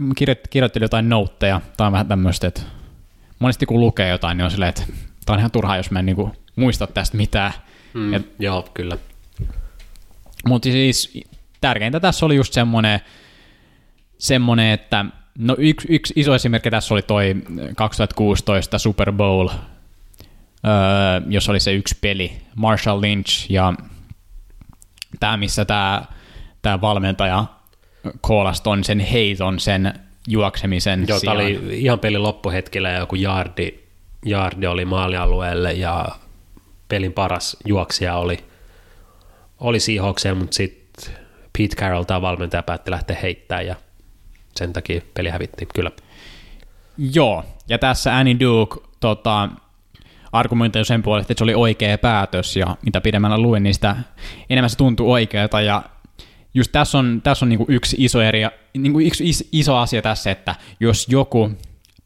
kirjoittanut jotain noutteja, tai on vähän tämmöistä, että monesti kun lukee jotain, niin on silleen, että tämä on ihan turhaa, jos mä en niin kuin muista tästä mitään. Mm, Et, joo, kyllä. Mutta siis tärkeintä tässä oli just semmoinen, semmoinen että no yksi, yksi iso esimerkki tässä oli toi 2016 Super Bowl, öö, jos oli se yksi peli, Marshall Lynch ja tämä, missä tämä, tämä valmentaja koolaston sen heiton, sen juoksemisen Joo, tämä oli ihan pelin loppuhetkellä joku jardi, jardi oli maalialueelle ja pelin paras juoksija oli, oli Seahawkseen, mutta sitten Pete Carroll, tämä valmentaja, päätti lähteä heittämään ja sen takia peli hävittiin, kyllä. Joo, ja tässä Annie Duke tota, argumentoi sen puolesta, että se oli oikea päätös, ja mitä pidemmällä luin, niin sitä enemmän se tuntuu oikealta, ja just tässä on, tässä on niin yksi iso eri, niin yksi iso asia tässä, että jos joku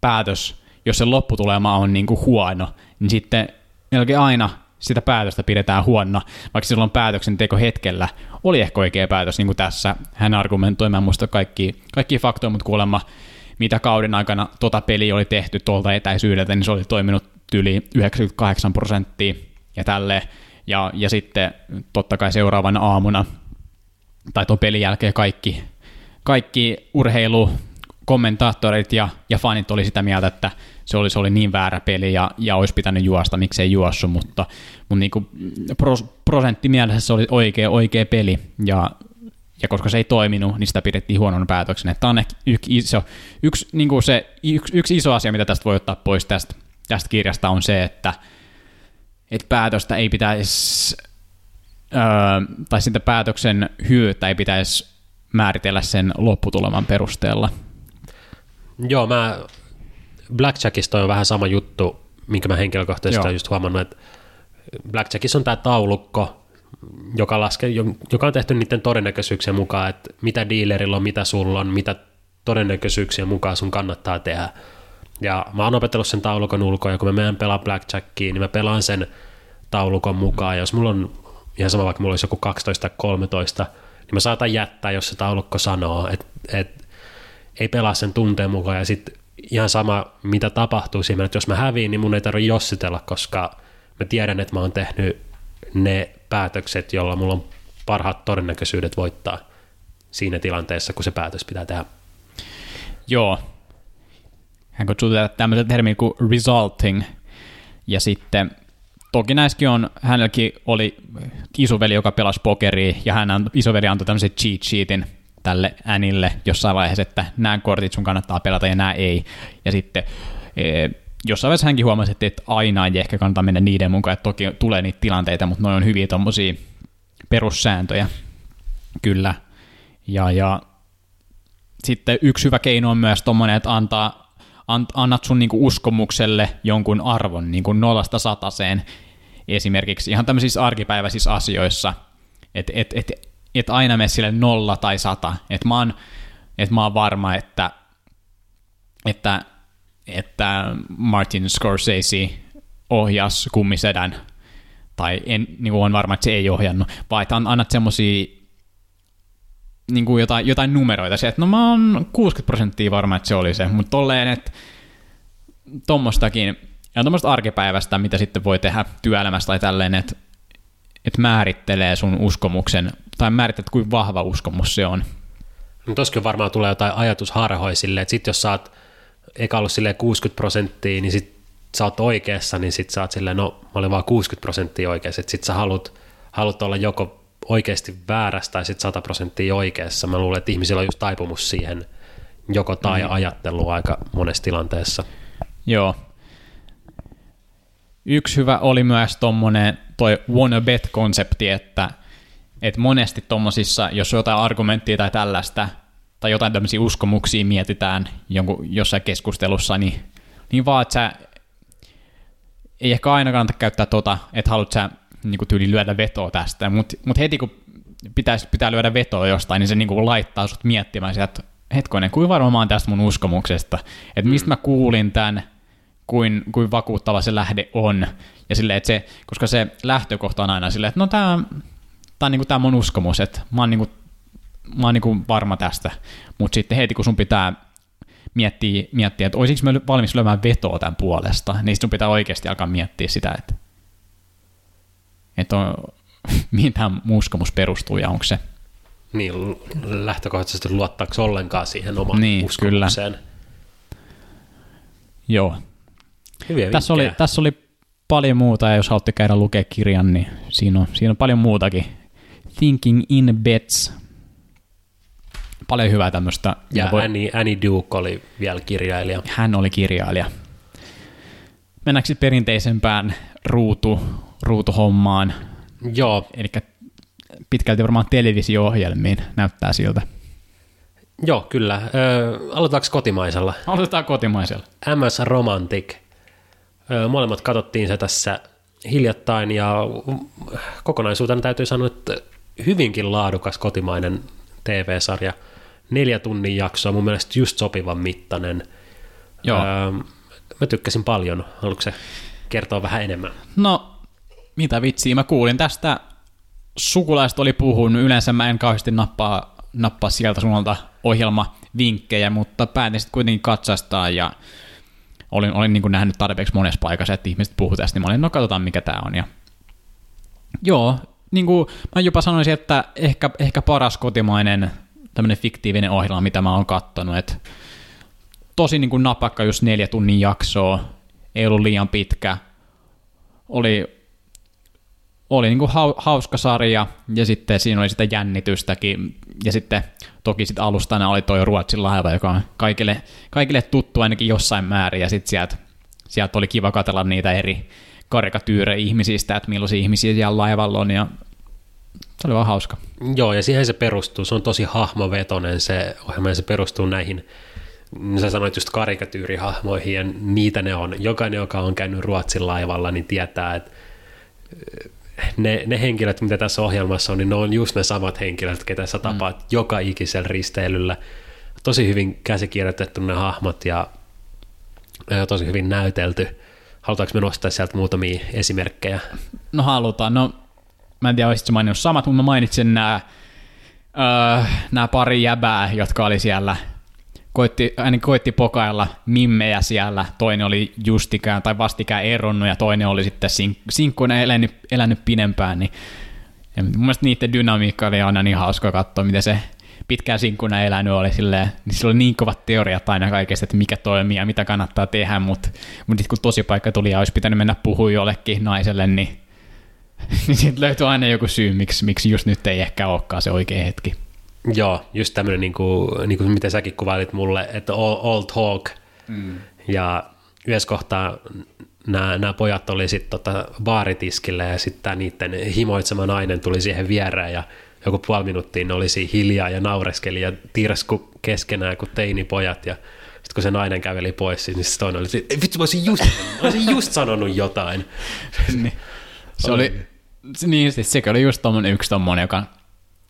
päätös, jos se lopputulema on niin huono, niin sitten melkein aina sitä päätöstä pidetään huono, vaikka silloin päätöksenteko hetkellä oli ehkä oikea päätös, niin kuin tässä hän argumentoi, mä en muista kaikki, kaikki faktoja, mutta kuulemma mitä kauden aikana tota peli oli tehty tuolta etäisyydeltä, niin se oli toiminut yli 98 prosenttia ja tälle. Ja, ja sitten totta kai seuraavana aamuna tai tuon pelin jälkeen kaikki, kaikki urheilu, kommentaattorit ja, ja fanit oli sitä mieltä, että se oli, se oli niin väärä peli ja, ja olisi pitänyt juosta, miksei juossu, mutta, mutta niin pros, prosenttimielessä se oli oikea, oikea peli ja, ja koska se ei toiminut, niin sitä pidettiin huonona päätöksenä. Tämä on ehkä yksi iso, yksi, niin kuin se, yksi, yksi iso asia, mitä tästä voi ottaa pois tästä, tästä kirjasta, on se, että, että päätöstä ei pitäisi, öö, tai sitä päätöksen hyötyä ei pitäisi määritellä sen lopputuleman perusteella. Joo, mä Blackjackista on vähän sama juttu, minkä mä henkilökohtaisesti olen just huomannut, että Blackjackissa on tämä taulukko, joka, laske, joka on tehty niiden todennäköisyyksien mukaan, että mitä dealerilla on, mitä sulla on, mitä todennäköisyyksien mukaan sun kannattaa tehdä. Ja mä oon opetellut sen taulukon ulkoa, ja kun mä menen pelaa Blackjackiin, niin mä pelaan sen taulukon mukaan, ja jos mulla on ihan sama, vaikka mulla olisi joku 12 tai 13, niin mä saatan jättää, jos se taulukko sanoo, että, että ei pelaa sen tunteen mukaan, ja sitten ihan sama, mitä tapahtuu siinä, että jos mä häviin, niin mun ei tarvitse jossitella, koska mä tiedän, että mä oon tehnyt ne päätökset, jolla mulla on parhaat todennäköisyydet voittaa siinä tilanteessa, kun se päätös pitää tehdä. Joo. Hän kutsuu tämmöisen termin kuin resulting, ja sitten toki näissäkin on, hänelläkin oli isoveli, joka pelasi pokeria, ja hän isoveli antoi tämmöisen cheat sheetin tälle Anille jossain vaiheessa, että nämä kortit sun kannattaa pelata ja nämä ei. Ja sitten e, jossain vaiheessa hänkin huomasi, että aina ei ehkä kannata mennä niiden mukaan, että toki tulee niitä tilanteita, mutta noin on hyviä tommosia perussääntöjä. Kyllä. Ja, ja sitten yksi hyvä keino on myös tommonen, että antaa, annat sun niinku uskomukselle jonkun arvon niinku nollasta sataseen esimerkiksi ihan tämmöisissä arkipäiväisissä asioissa, että et, et, että aina mene sille nolla tai sata. Että mä että mä oon varma, että, että, että Martin Scorsese ohjas kummisedän, tai en, niin kuin on varma, että se ei ohjannut, vaan että annat semmosia niin kuin jotain, jotain numeroita, se, että no mä oon 60 prosenttia varma, että se oli se, mutta tolleen, että tommostakin, ja tuommoista arkipäivästä, mitä sitten voi tehdä työelämässä tai tälleen, että, että määrittelee sun uskomuksen tai määrität, kuinka vahva uskomus se on. No toskin varmaan tulee jotain ajatusharhoja silleen, että sit jos sä oot eka ollut 60 prosenttia, niin sit sä oot oikeassa, niin sit sä oot silleen, no mä olin vaan 60 prosenttia oikeassa, että sit sä haluat, haluat olla joko oikeasti väärässä tai sit 100 prosenttia oikeassa. Mä luulen, että ihmisillä on just taipumus siihen joko tai mm. ajattelua aika monessa tilanteessa. Joo. Yksi hyvä oli myös tuommoinen toi wanna bet-konsepti, että – et monesti tuommoisissa, jos jotain argumenttia tai tällaista, tai jotain tämmöisiä uskomuksia mietitään jonkun, jossain keskustelussa, niin, niin vaan, että sä ei ehkä aina kannata käyttää tota, että haluat sä niin kuin tyyli lyödä vetoa tästä, mutta mut heti kun pitäisi, pitää lyödä vetoa jostain, niin se niin kuin laittaa sut miettimään sieltä, että hetkonen, kuinka varma mä oon tästä mun uskomuksesta, että mistä mä kuulin tämän, kuin, kuin vakuuttava se lähde on. Ja sille, että se, koska se lähtökohta on aina silleen, että no tämä tää on niinku tää mun uskomus, että mä oon, niinku, mä oon niinku varma tästä. Mutta sitten heti kun sun pitää miettiä, miettiä että olisinko mä valmis lyömään vetoa tämän puolesta, niin sun pitää oikeasti alkaa miettiä sitä, että, että on, mihin tämä uskomus perustuu ja onko se Niin, lähtökohtaisesti luottaako ollenkaan siihen omaan Niin, uskomukseen. Joo. Hyviä Tässä oli, tässä oli paljon muuta, ja jos haluatte käydä lukea kirjan, niin siinä on, siinä on paljon muutakin. Thinking in Bets. Paljon hyvää tämmöistä. Ja voi- Annie, Annie Duke oli vielä kirjailija. hän oli kirjailija. Mennäänkö perinteisempään ruutu, ruutuhommaan, Joo, eli pitkälti varmaan televisio-ohjelmiin näyttää siltä. joo, kyllä. Ö, aloitetaanko kotimaisella? Aloitetaan kotimaisella. MS Romantic. Ö, Molemmat katsottiin se tässä hiljattain ja kokonaisuutena täytyy sanoa, että hyvinkin laadukas kotimainen TV-sarja. Neljä tunnin jaksoa, mun mielestä just sopivan mittainen. Joo. Ö, Mä tykkäsin paljon. Haluatko se kertoa vähän enemmän? No, mitä vitsiä, mä kuulin tästä, sukulaiset oli puhunut, yleensä mä en kauheasti nappaa, nappaa sieltä suunnalta ohjelmavinkkejä, mutta päätin sitten kuitenkin katsastaa ja olin, olin niin nähnyt tarpeeksi monessa paikassa, että ihmiset puhuu tästä, niin mä olin, no katsotaan mikä tämä on. Ja... Joo, niin kuin mä jopa sanoisin, että ehkä, ehkä paras kotimainen tämmöinen fiktiivinen ohjelma, mitä mä oon kattonut, että tosi niin kuin napakka, just neljä tunnin jaksoa, ei ollut liian pitkä, oli, oli niin kuin hau, hauska sarja, ja sitten siinä oli sitä jännitystäkin, ja sitten toki sitten alustana oli toi Ruotsin laiva, joka on kaikille, kaikille tuttu ainakin jossain määrin, ja sitten sieltä, sieltä oli kiva katsella niitä eri karikatyyrejä ihmisistä, että millaisia ihmisiä siellä laivalla on, ja se oli vaan hauska. Joo, ja siihen se perustuu. Se on tosi hahmovetonen se ohjelma, ja se perustuu näihin, sä sanoit just karikatyyrihahmoihin, ja niitä ne on. Jokainen, joka on käynyt Ruotsin laivalla, niin tietää, että ne, ne henkilöt, mitä tässä ohjelmassa on, niin ne on just ne samat henkilöt, ketä sä tapaat mm. joka ikisellä risteilyllä. Tosi hyvin käsikirjoitettu ne hahmot ja, ja tosi hyvin näytelty. Halutaanko me nostaa sieltä muutamia esimerkkejä? No halutaan. No, mä en tiedä, olisitko maininnut samat, mutta mä mainitsin nämä, öö, nämä pari jäbää, jotka oli siellä, koitti, ainakin koitti pokailla mimmejä siellä. Toinen oli justikään tai vastikään eronnut ja toinen oli sitten sink- sinkkuna elänyt, elänyt pidempään. Niin, ja mun mielestä niiden dynamiikka oli aina niin hauska katsoa, miten se pitkään sinkkuna elänyt oli silleen, niin sillä oli niin kovat teoriat aina kaikesta, että mikä toimii ja mitä kannattaa tehdä, mutta, mutta sitten kun tosipaikka tuli ja olisi pitänyt mennä puhua jollekin naiselle, niin niin siitä löytyy aina joku syy, miksi, miksi just nyt ei ehkä olekaan se oikea hetki. Joo, just tämmöinen, niin kuin, niin kuin miten säkin kuvailit mulle, että all, all talk. Mm. Ja yhdessä kohtaa nämä, nämä pojat oli sitten tota baaritiskillä ja sitten niiden himoitsema nainen tuli siihen viereen ja joku puoli minuuttia ne olisi hiljaa ja naureskeli ja tirsku keskenään kuin teinipojat ja sitten kun se nainen käveli pois, niin se toinen oli, että vitsi mä olisin just, mä olisin just sanonut jotain. niin. Se oli, niin siis sekin oli just tommonen yksi tommonen, joka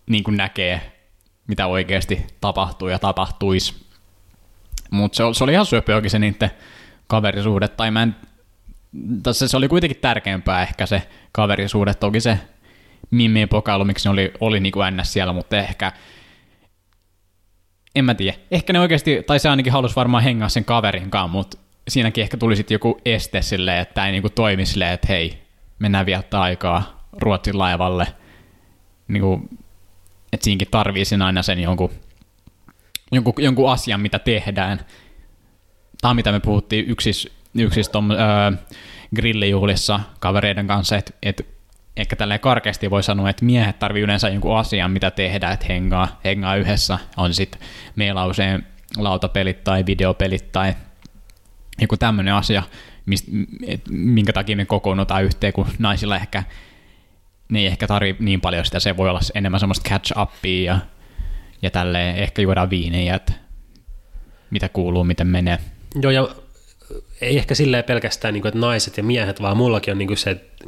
niin kuin näkee, mitä oikeasti tapahtuu ja tapahtuisi. Mutta se, se oli ihan söpöäkin se niiden kaverisuhde, tai mä en, tässä se oli kuitenkin tärkeämpää ehkä se kaverisuhde, toki se mimmien pokailu, miksi ne oli, oli niin kuin ns siellä, mutta ehkä, en mä tiedä, ehkä ne oikeasti, tai se ainakin halusi varmaan hengaa sen kaverin kanssa, mutta siinäkin ehkä tuli sitten joku este silleen, että ei niinku toimi silleen, että hei, mennään viettää aikaa Ruotsin laivalle. Niinku, että siinäkin tarvii sen aina sen jonkun, jonkun, jonkun asian, mitä tehdään. Tämä mitä me puhuttiin yksis, yksis tom, öö, grillijuhlissa kavereiden kanssa, että et, ehkä tälleen karkeasti voi sanoa, että miehet tarvii yleensä jonkun asian, mitä tehdään, että hengaa, hengaa yhdessä. On sitten meillä usein lautapelit tai videopelit tai joku tämmöinen asia, mist, et, minkä takia me kokoonnutaan yhteen, kun naisilla ehkä ne ei ehkä tarvi niin paljon sitä, se voi olla enemmän semmoista catch upia ja, ja tälleen ehkä juodaan viiniä, että mitä kuuluu, miten menee. Joo, ja ei ehkä silleen pelkästään, niin kuin, että naiset ja miehet, vaan mullakin on niin kuin se, että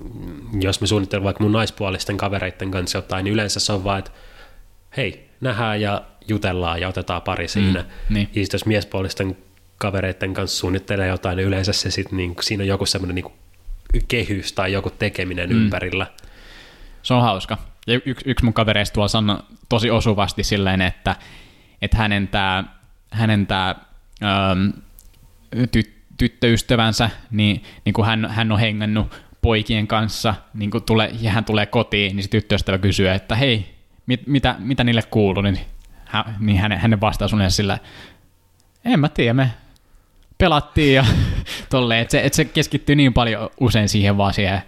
jos me suunnittelemme vaikka mun naispuolisten kavereiden kanssa jotain, niin yleensä se on vaan, että hei, nähdään ja jutellaan ja otetaan pari siinä. niin. Ja sitten jos miespuolisten kavereiden kanssa suunnittelee jotain, niin yleensä se sit, niin, siinä on joku semmoinen niin kehys tai joku tekeminen mm. ympärillä. Se on hauska. Ja yksi, yksi mun kavereista tuolla sanoi tosi osuvasti silleen, että, että hänen tämä hänen tää, ähm, ty- tyttöystävänsä, niin, niin kun hän, hän on hengannut poikien kanssa, niin kun tulee, ja hän tulee kotiin, niin se tyttöystävä kysyy, että hei, mit, mitä, mitä niille kuuluu, niin, hän, niin hänen, hänen vastaus on sillä, en mä tiedä, me pelattiin ja tolleen, että se, että se keskittyy niin paljon usein siihen vaan siihen,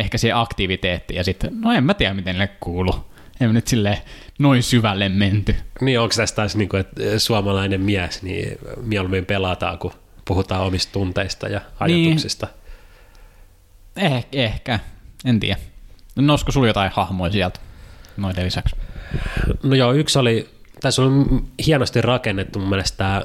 ehkä siihen aktiviteettiin, ja sitten, no en mä tiedä, miten niille kuuluu. En mä nyt silleen noin syvälle menty. Niin onko tässä taas, niin kuin, että suomalainen mies, niin mieluummin pelataan, kun puhutaan omista tunteista ja ajatuksista. Niin. Eh, ehkä, en tiedä. Nousko sulla jotain hahmoja sieltä noiden lisäksi? No joo, yksi oli, tässä on hienosti rakennettu mun mielestä tämä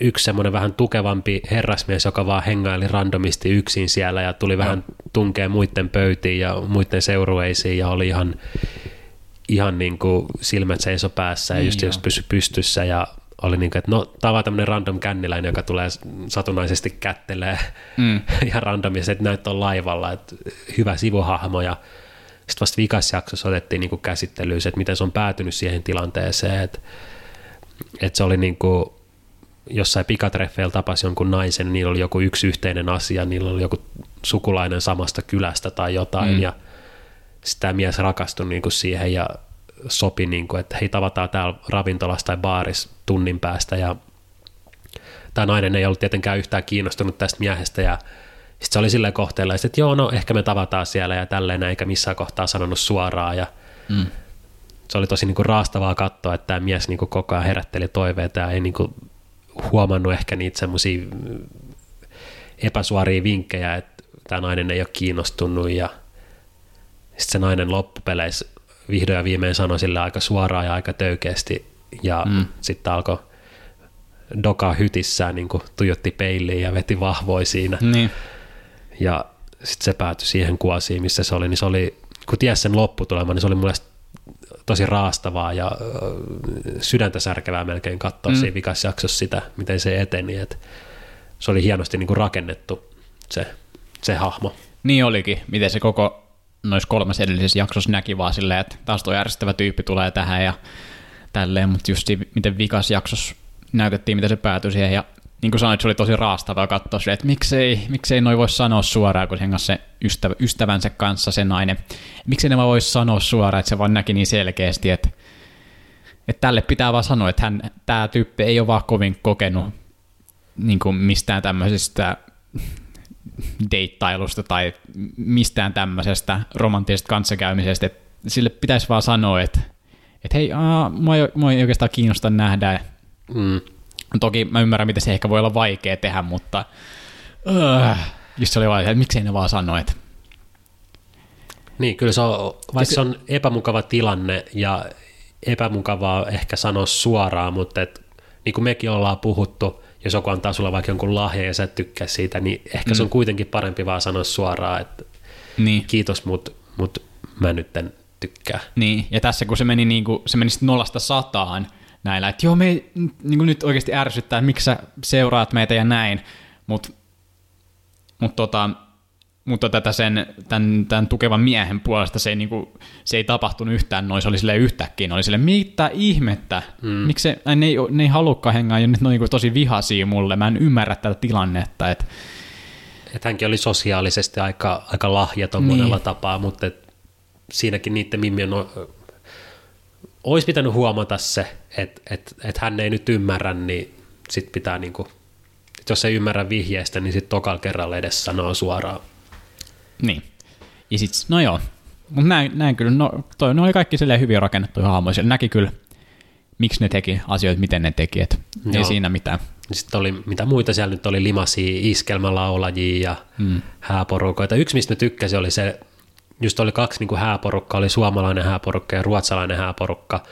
yksi semmoinen vähän tukevampi herrasmies, joka vaan hengaili randomisti yksin siellä ja tuli vähän tunkeen muiden pöytiin ja muiden seurueisiin ja oli ihan, ihan niin kuin silmät seiso päässä ja Niin just, just pysy pystyssä ja oli niin kuin, että no tämä on tämmöinen random känniläinen, joka tulee satunnaisesti kättelee Mm. ihan randomisesti, että näyttää on laivalla, että hyvä sivuhahmo ja sitten vasta vikas jaksossa otettiin niin käsittelyyn se, että miten se on päätynyt siihen tilanteeseen, että, että se oli niin kuin, jossain pikatreffeillä tapasi jonkun naisen, niillä oli joku yksi yhteinen asia, niillä oli joku sukulainen samasta kylästä tai jotain, Mm. ja tämä mies rakastui niin kuin siihen ja sopi, niin kuin, että hei tavataan täällä ravintolassa tai baarissa tunnin päästä, ja tämä nainen ei ollut tietenkään yhtään kiinnostunut tästä miehestä, ja sitten se oli silleen kohteella, että joo, no ehkä me tavataan siellä ja tälleen, eikä missään kohtaa sanonut suoraan, ja Mm. se oli tosi niin kuin raastavaa katsoa, että tämä mies niin kuin koko ajan herätteli toiveita ja ei niin kuin huomannut ehkä niitä semmoisia epäsuoria vinkkejä, että tämä nainen ei ole kiinnostunut ja sitten se nainen loppupeleissä vihdoin ja viimein sanoi sille aika suoraan ja aika töykeästi ja Mm. mm. sitten alkoi dokaa hytissään, niin kuin tuijotti peiliin ja veti vahvoi siinä. Niin. Ja sitten se päätyi siihen kuosiin, missä se oli, niin se oli, kun tiesi sen lopputuleman, niin se oli mun mielestä tosi raastavaa ja sydäntä särkevää melkein katsoa Mm. siinä vikassa jaksossa sitä, miten se eteni. Et se oli hienosti niin kuin rakennettu se, se hahmo. Niin olikin, miten se koko noissa kolmessa edellisessä jaksossa näki vaan silleen, että taas tuo järjestävä tyyppi tulee tähän ja tälleen, mutta just miten vikas jaksossa näytettiin, miten se päätyi siihen ja niin kuin sanoit, se oli tosi raastavaa katsoa silleen, että miksei, miksei noi voi sanoa suoraan, kun sen kanssa se ystävä, ystävänsä kanssa se nainen, miksei ne voisi sanoa suoraan, että se vaan näki niin selkeästi, että, että tälle pitää vaan sanoa, että hän, tämä tyyppi ei ole vaan kovin kokenut niin kuin mistään tämmöisistä deittailusta tai mistään tämmöisestä romanttisesta kanssakäymisestä, että sille pitäisi vaan sanoa, että, että hei, aa, mua, ei, mua ei oikeastaan kiinnosta nähdä. Mm. Toki mä ymmärrän, miten se ehkä voi olla vaikea tehdä, mutta uh, just se oli vaan, että miksei ne vaan sano, että Niin, kyllä se on, vaikka se on epämukava tilanne ja epämukavaa ehkä sanoa suoraan, mutta et, niin kuin mekin ollaan puhuttu, jos joku antaa sulle vaikka jonkun lahja ja sä et tykkää siitä, niin ehkä mm. se on kuitenkin parempi vaan sanoa suoraan, että niin, kiitos, mutta mut mä nyt en tykkää. niin. Ja tässä kun se meni, niin kuin, se meni nollasta sataan näillä, että joo, me ei, niin kuin nyt oikeasti ärsyttää, että miksi sä seuraat meitä ja näin, mutta mut tota, mutta tätä sen, tämän, tämän tukevan miehen puolesta se ei, niinku, se ei tapahtunut yhtään noin, se oli sille yhtäkkiä, ne oli sille mitä ihmettä, mm. miksi se, ai, ne ei, ne ei halukkaan hengaa, ja nyt ne on niinku tosi vihaisia mulle, mä en ymmärrä tätä tilannetta, että Että hänkin oli sosiaalisesti aika, aika lahjaton Niin. niin. monella tapaa, mutta et siinäkin niiden mimmien on, olisi pitänyt huomata se, että et, et hän ei nyt ymmärrä, niin sit pitää niinku, et jos ei ymmärrä vihjeestä, niin sitten tokalla kerralla edes sanoo suoraan. Niin. Ja sit, no joo. Mutta näin, näin kyllä, no, toi, ne oli kaikki silleen hyvin rakennettuja hahmoja. Siellä näki kyllä, miksi ne teki asioita, miten ne teki, et ei siinä mitään. Sitten oli, mitä muita siellä nyt oli, limasia iskelmälaulajia ja mm. hääporukoita. Yksi, mistä mä tykkäsin, oli se, just oli kaksi niin kuin hääporukkaa, oli suomalainen hääporukka ja ruotsalainen hääporukka.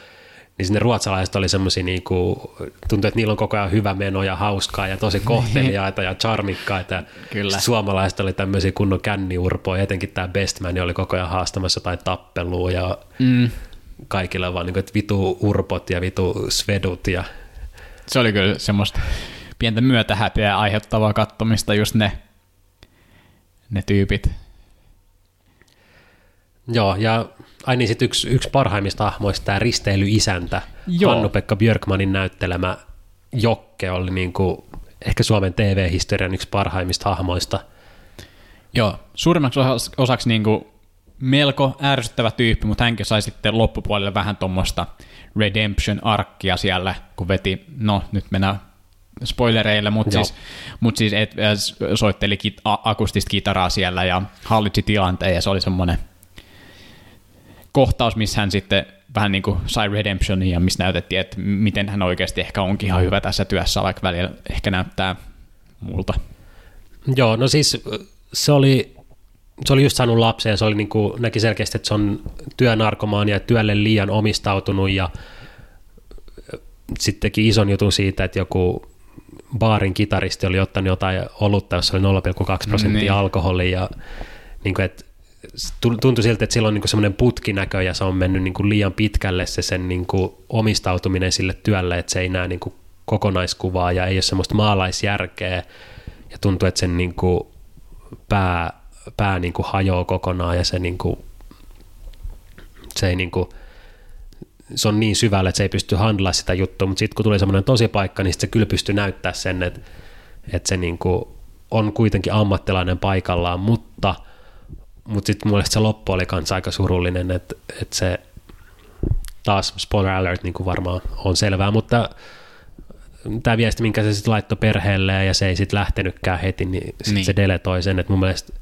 Niin sinne ruotsalaiset oli semmoisia, niinku, tuntui, että niillä on koko ajan hyvä meno ja hauskaa ja tosi kohteliaita ja charmikkaita. Kyllä. Suomalaiset oli tämmöisiä kunnon känniurpoja, etenkin tämä Bestman oli koko ajan haastamassa jotain tappelua ja mm. kaikille vaan niin kuin, että vitu urpot ja vitu svedut ja Se oli kyllä semmoista pientä myötähäpeää aiheuttavaa kattomista, just ne, ne tyypit. Joo, ja ai niin, sit yksi, yksi parhaimmista hahmoista, tämä risteilyisäntä, Joo. Hannu-Pekka Björkmanin näyttelemä Jokke oli niin kuin, ehkä Suomen TV-historian yksi parhaimmista hahmoista. Joo, suurimmaksi osaksi, osaksi niin kuin melko ärsyttävä tyyppi, mutta hänkin sai sitten loppupuolelle vähän tuommoista redemption-arkkia siellä, kun veti, no nyt mennään spoilereille, mutta Joo. siis, mut siis et, äh, soitteli kit, a, akustista kitaraa siellä ja hallitsi tilanteen ja se oli semmoinen kohtaus, missä hän sitten vähän niin kuin sai redemptionia ja missä näytettiin, että miten hän oikeasti ehkä onkin ihan hyvä tässä työssä, vaikka välillä ehkä näyttää multa. Joo, no siis se oli, se oli just saanut lapsen ja se oli niin kuin, näki selkeästi, että se on työnarkomaani ja työlle liian omistautunut ja sitten teki ison jutun siitä, että joku baarin kitaristi oli ottanut jotain olutta, jossa oli 0,2 prosenttia Niin. niin. alkoholia ja niin kuin, että tuntui siltä, että sillä on niin semmoinen putkinäkö ja se on mennyt niin kuin liian pitkälle se sen niin kuin omistautuminen sille työlle, että se ei näe niin kuin kokonaiskuvaa ja ei ole semmoista maalaisjärkeä. Ja tuntuu, että sen niin kuin pää, pää niin kuin hajoaa kokonaan ja se, niin kuin, se ei niin kuin, se on niin syvällä, että se ei pysty handlaa sitä juttua, mutta sitten kun tulee semmoinen tosi paikka, niin se kyllä pystyy näyttää sen, että, että se niin kuin on kuitenkin ammattilainen paikallaan, mutta, mutta sitten mun se loppu oli kanssa aika surullinen, että, että se taas spoiler alert niin kuin varmaan on selvää, mutta tämä viesti, minkä se sitten laittoi perheelle ja se ei sitten lähtenytkään heti, niin sitten Niin. se deletoi sen, että mun mielestä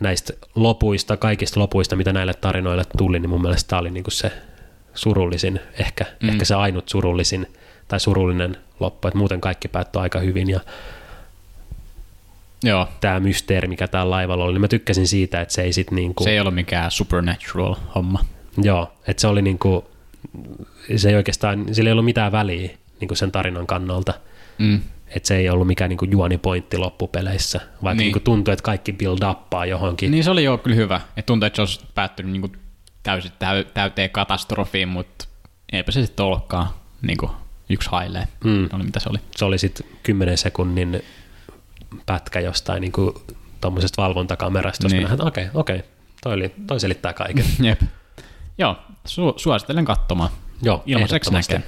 näistä lopuista, kaikista lopuista, mitä näille tarinoille tuli, niin mun mielestä tämä oli niinku se surullisin, ehkä, mm. ehkä se ainut surullisin tai surullinen loppu, että muuten kaikki päättyi aika hyvin ja Joo, tämä mysteeri, mikä täällä laivalla oli, niin mä tykkäsin siitä, että se ei sitten niinku, se ei ollut mikään supernatural homma. joo, että se oli niinku, se ei oikeastaan, sillä ei ollut mitään väliä niinku sen tarinan kannalta, Mm. että se ei ollut mikään niinku juonipointti loppupeleissä, vaikka Niin. niin. niinku tuntui, että kaikki build uppaa johonkin. Niin se oli jo kyllä hyvä. Et tuntuu, että se olisi päättynyt niinku täysin täy, täyteen katastrofiin, mutta eipä se sitten ollutkaan niinku yksi hailee. Mm. Oli mitä se oli. se oli sitten 10 sekunnin pätkä jostain niin kuin tuommoisesta valvontakamerasta, jossa Niin. nähdään, okei, okei, toi, oli, toi selittää kaiken. Jep. Joo, su- suosittelen katsomaan. Joo, Ilmaiseksi näkee.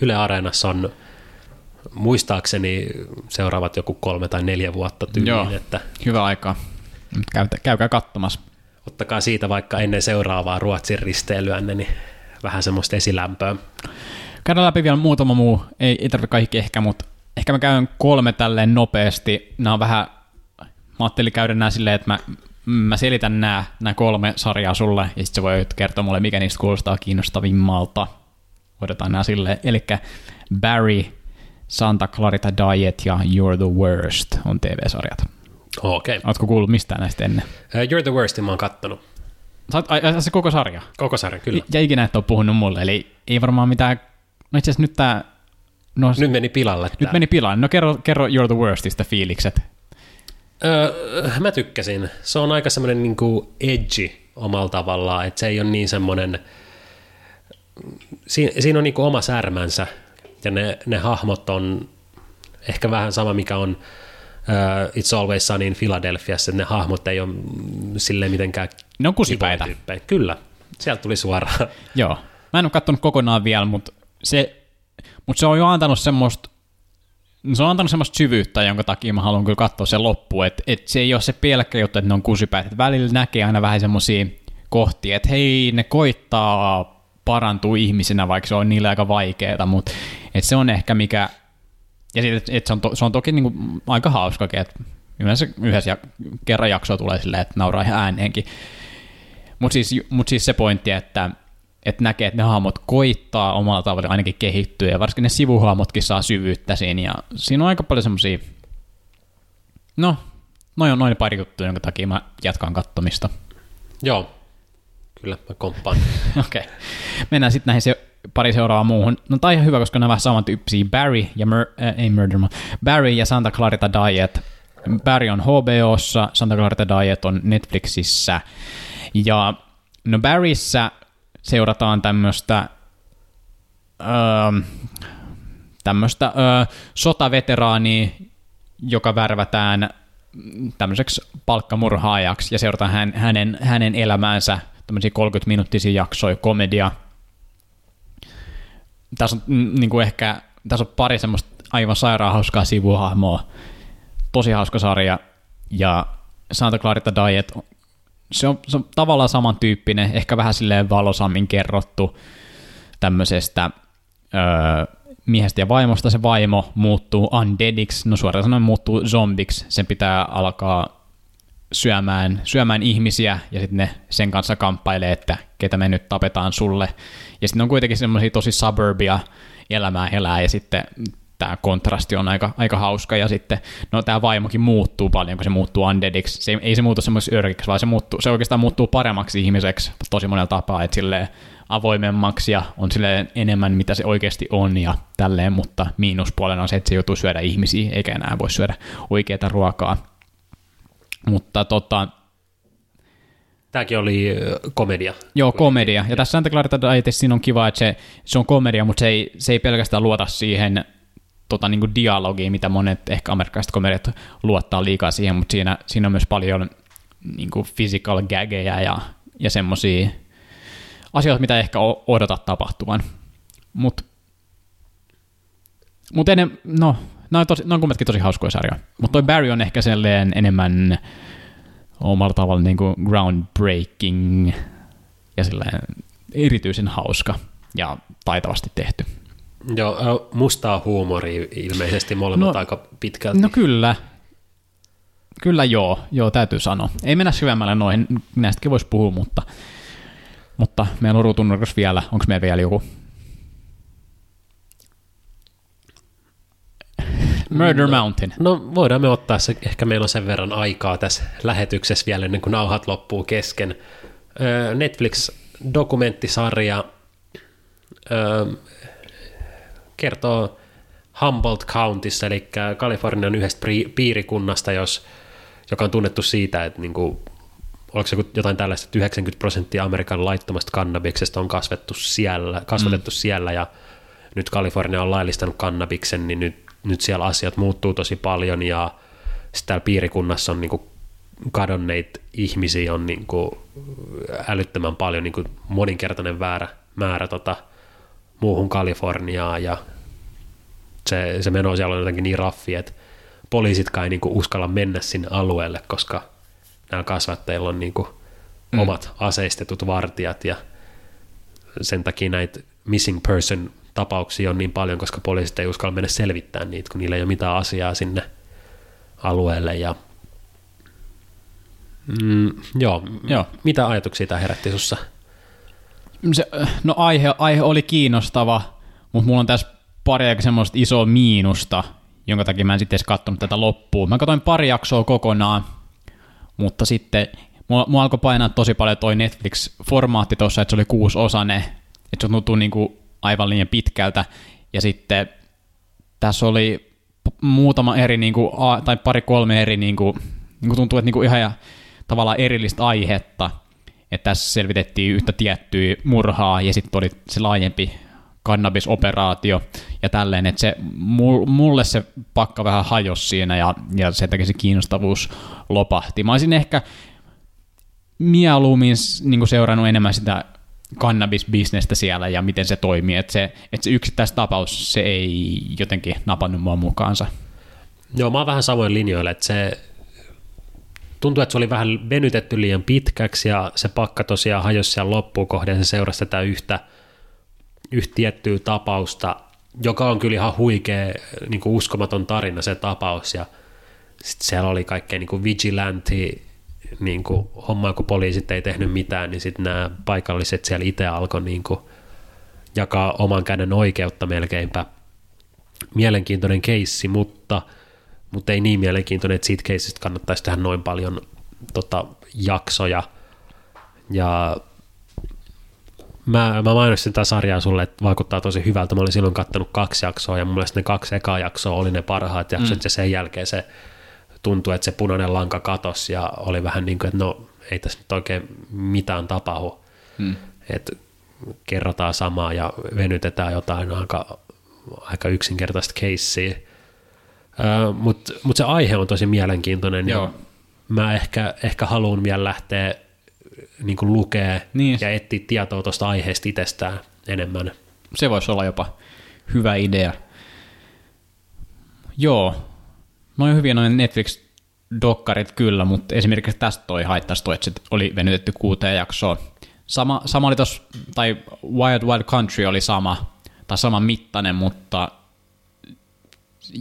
Yle Areenassa on muistaakseni seuraavat joku kolme tai neljä vuotta tyyliin, Joo. että Hyvä aika. Käytä, käykää katsomassa. ottakaa siitä vaikka ennen seuraavaa Ruotsin risteilyänne, niin vähän semmoista esilämpöä. Käydään läpi vielä muutama muu. Ei, ei tarvitse kaikki ehkä, mutta ehkä mä käyn kolme tälleen nopeasti. Nämä on vähän, mä ajattelin käydä nämä silleen, että mä, mä selitän nämä, nämä kolme sarjaa sulle, ja sitten sä voit kertoa mulle, mikä niistä kuulostaa kiinnostavimmalta. Hoidetaan nämä silleen. Eli Barry, Santa Clarita Diet ja You're the Worst on TV-sarjat. Okei. Okay. Ootko kuullut mistään näistä ennen? You're the Worst, mä oon kattonut. Sä oot, ai, ai, se koko sarja? Koko sarja, kyllä. Ja ikinä et ole puhunut mulle, eli ei varmaan mitään... No itse asiassa nyt tää... No, Nyt meni pilalle Nyt tää. meni pilaan. No kerro, kerro You're the Worstista fiilikset. Öö, mä tykkäsin. Se on aika semmoinen niin edgy omalla tavallaan, että se ei ole niin semmoinen, siinä, siinä on niin kuin oma särmänsä ja ne, ne hahmot on ehkä vähän sama, mikä on uh, It's Always Sunny in Philadelphiassa, että ne hahmot ei ole silleen mitenkään Ne on kusipäitä. tyyppejä. Kyllä, sieltä tuli suoraan. Joo. Mä en ole katsonut kokonaan vielä, mutta se, mut se on jo antanut semmoista se on antanut semmoista syvyyttä, jonka takia mä haluan kyllä katsoa sen loppuun, että et se ei ole se pelkkä juttu, että ne on kusipäät, että välillä näkee aina vähän semmoisia kohtia, että hei, ne koittaa parantua ihmisenä, vaikka se on niille aika vaikeaa, mutta et se on ehkä mikä, ja sit, et, et se, on to, se on toki niinku aika hauskakin, että yleensä yhdessä ja, kerran jaksoa tulee silleen, että nauraa ihan ääneenkin, mutta siis, mut siis se pointti, että, että näkee, että ne hahmot koittaa omalla tavalla ainakin kehittyä, ja varsinkin ne sivuhahmotkin saa syvyyttä siinä, ja siinä on aika paljon semmoisia, no, noin on noin pari juttuja, jonka takia mä jatkan kattomista. Joo, kyllä mä komppaan. Okei. Okay. Mennään sitten näihin se pari seuraavaa muuhun. No tai ihan hyvä, koska nämä vähän samantyyppisiä. Barry ja Mur- äh, ei Murder, Barry ja Santa Clarita Diet. Barry on HBOssa, Santa Clarita Diet on Netflixissä. Ja no Barryssä seurataan tämmöistä öö, tämmöistä öö, sotaveteraania, joka värvätään tämmöiseksi palkkamurhaajaksi ja seurataan hän, hänen, hänen elämäänsä tämmöisiä 30-minuuttisia jaksoja, komedia. Tässä on mm, niin kuin ehkä, tässä on pari semmoista aivan sairaan hauskaa sivuhahmoa. Tosi hauska sarja. Ja Santa Clarita Diet, se on, se on tavallaan samantyyppinen, ehkä vähän silleen valosammin kerrottu tämmöisestä öö, miehestä ja vaimosta. Se vaimo muuttuu undeadiksi, no suoraan sanoen muuttuu zombiksi. Sen pitää alkaa syömään, syömään ihmisiä ja sitten ne sen kanssa kamppailee, että ketä me nyt tapetaan sulle. Ja sitten on kuitenkin semmoisia tosi suburbia elämää elää ja sitten tämä kontrasti on aika, aika hauska ja sitten no tämä vaimokin muuttuu paljon, kun se muuttuu undeadiksi. Se, ei se muutu semmoisessa örkiksi, vaan se, muuttuu, se oikeastaan muuttuu paremmaksi ihmiseksi tosi monella tapaa, että silleen avoimemmaksi ja on silleen enemmän mitä se oikeasti on ja tälleen, mutta miinuspuolena on se, että se joutuu syödä ihmisiä eikä enää voi syödä oikeaa ruokaa. Mutta tota, Tämäkin oli komedia. Joo, komedia. Ja tässä Santa Clarita Dietissa siinä on kiva, että se, se on komedia, mutta se ei, se ei pelkästään luota siihen tota, niin kuin dialogiin, mitä monet ehkä amerikkalaiset komediat luottaa liikaa siihen, mutta siinä, siinä on myös paljon niin kuin physical gageja ja, ja semmoisia asioita, mitä ehkä odotat tapahtuvan. Mutta mut ennen, no, nämä on, tosi, nämä on kummatkin tosi hauskoja sarjoja. Mutta toi Barry on ehkä selleen enemmän omalla tavalla niin kuin groundbreaking ja silleen erityisen hauska ja taitavasti tehty. Joo, mustaa huumoria ilmeisesti molemmat no, aika pitkälti. No kyllä. Kyllä joo, joo täytyy sanoa. Ei mennä syvemmälle noihin, näistäkin voisi puhua, mutta, mutta meillä on ruutunurkas vielä. Onko meillä vielä joku Murder no, Mountain. No voidaan me ottaa se, ehkä meillä on sen verran aikaa tässä lähetyksessä vielä ennen kuin nauhat loppuu kesken. Netflix-dokumenttisarja kertoo Humboldt Countyssa, eli Kalifornian yhdestä piirikunnasta, jos, joka on tunnettu siitä, että niin kuin, oliko se jotain tällaista, että 90 prosenttia Amerikan laittomasta kannabiksesta on kasvettu siellä, kasvatettu mm. siellä, ja nyt Kalifornia on laillistanut kannabiksen, niin nyt nyt siellä asiat muuttuu tosi paljon ja sitten täällä piirikunnassa on niin kuin kadonneita ihmisiä on niin kuin älyttömän paljon, niin kuin moninkertainen väärä, määrä tota, muuhun Kaliforniaan ja se, se meno siellä on jotenkin niin raffi, että poliisitkaan ei niin kuin uskalla mennä sinne alueelle, koska nämä kasvattajilla on niin kuin mm. omat aseistetut vartijat ja sen takia näitä missing person tapauksia on niin paljon, koska poliisit ei uskalla mennä selvittämään niitä, kun niillä ei ole mitään asiaa sinne alueelle. Ja, mm, joo. joo, mitä ajatuksia tämä herätti sussa? Se, no aihe, aihe oli kiinnostava, mutta mulla on tässä pari aika semmoista isoa miinusta, jonka takia mä en sitten edes katsonut tätä loppuun. Mä katsoin pari jaksoa kokonaan, mutta sitten mua, mua alkoi painaa tosi paljon toi Netflix-formaatti tuossa, että se oli kuusosane, että se tuntuu niinku aivan liian pitkältä. Ja sitten tässä oli muutama eri, niin kuin, tai pari kolme eri, niin kuin, niin kuin tuntuu, että niin kuin ihan ja, tavallaan erillistä aihetta. Että tässä selvitettiin yhtä tiettyä murhaa ja sitten oli se laajempi kannabisoperaatio ja tälleen, että se, mulle se pakka vähän hajosi siinä ja, ja sen takia se kiinnostavuus lopahti. Mä olisin ehkä mieluummin niin seurannut enemmän sitä kannabisbisnestä siellä ja miten se toimii. Että se, että se yksittäistapaus, se ei jotenkin napannut mua mukaansa. Joo, mä oon vähän samoin linjoilla, että se tuntuu, että se oli vähän venytetty liian pitkäksi ja se pakka tosiaan hajosi siellä loppuun kohden, se seurasi tätä yhtä, yhtä tiettyä tapausta, joka on kyllä ihan huikea, niin kuin uskomaton tarina se tapaus ja sitten siellä oli kaikkea niin kuin vigilante niin kuin, hommaa, kun poliisit ei tehnyt mitään, niin sitten nämä paikalliset siellä itse alkoi niin kuin, jakaa oman käden oikeutta melkeinpä. Mielenkiintoinen keissi, mutta, mutta ei niin mielenkiintoinen, että siitä keissistä kannattaisi tehdä noin paljon tota, jaksoja. Ja mä, mä mainostin tätä sarjaa sulle, että vaikuttaa tosi hyvältä. Mä olin silloin kattanut kaksi jaksoa ja mun mielestä ne kaksi ekaa jaksoa oli ne parhaat jaksot mm. ja sen jälkeen se tuntui, että se punainen lanka katos ja oli vähän niin kuin, että no ei tässä nyt oikein mitään tapahdu. Mm. Että kerrotaan samaa ja venytetään jotain aika, aika yksinkertaista keissiä. Mutta mut se aihe on tosi mielenkiintoinen Joo. ja mä ehkä, ehkä haluan vielä lähteä niin kuin lukea niin. ja etsiä tietoa tuosta aiheesta itsestään enemmän. Se voisi olla jopa hyvä idea. Joo, noin hyviä noin Netflix-dokkarit kyllä, mutta esimerkiksi tästä toi haittaisi toi, että oli venytetty kuuteen jaksoon. Sama, sama oli tos, tai Wild Wild Country oli sama, tai sama mittainen, mutta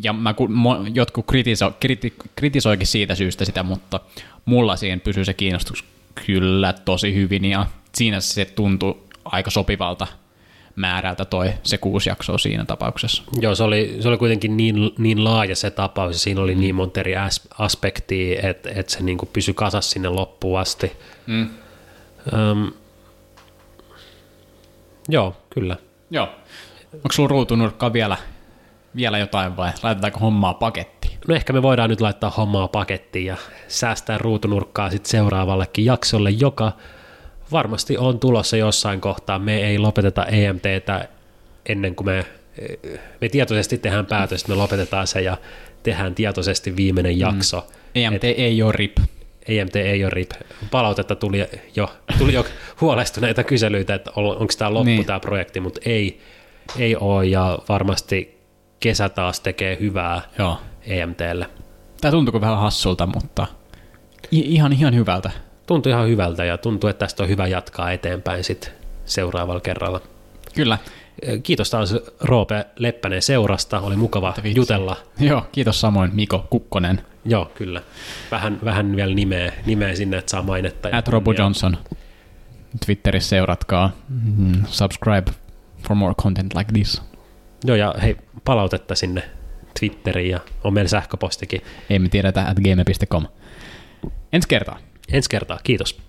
ja mä, jotkut kritiso, kriti, kritisoikin siitä syystä sitä, mutta mulla siihen pysyy se kiinnostus kyllä tosi hyvin ja siinä se tuntui aika sopivalta määrältä toi se kuusi jaksoa siinä tapauksessa. Joo, se oli, se oli kuitenkin niin, niin laaja se tapaus ja siinä oli mm. niin monta eri aspektia, että, että se niin kuin pysyi kasassa sinne loppuun asti. Mm. Um, joo, kyllä. Joo. Onko sulla ruutunurkkaa vielä, vielä jotain vai laitetaanko hommaa pakettiin? No ehkä me voidaan nyt laittaa hommaa pakettiin ja säästää ruutunurkkaa sitten seuraavallekin jaksolle, joka varmasti on tulossa jossain kohtaa. Me ei lopeteta EMTtä ennen kuin me, me tietoisesti tehdään päätös, että me lopetetaan se ja tehdään tietoisesti viimeinen mm. jakso. Mm. EMT Et, ei ole RIP. EMT ei ole RIP. Palautetta tuli jo, tuli jo huolestuneita kyselyitä, että onko tämä loppu niin. tämä projekti, mutta ei, ei ole ja varmasti kesä taas tekee hyvää Joo. EMTlle. Tämä tuntuu vähän hassulta, mutta ihan, ihan hyvältä tuntui ihan hyvältä ja tuntuu, että tästä on hyvä jatkaa eteenpäin sitten seuraavalla kerralla. Kyllä. Kiitos taas Roope Leppänen seurasta, oli mukava jutella. Joo, kiitos samoin Miko Kukkonen. Joo, kyllä. Vähän, vähän vielä nimeä, nimeä sinne, että saa mainetta. At Robo Johnson. Twitterissä seuratkaa. Mm, subscribe for more content like this. Joo, ja hei, palautetta sinne Twitteriin ja on meillä sähköpostikin. Ei me tiedetä at game.com. Ensi kertaa. Ensi kertaa, kiitos.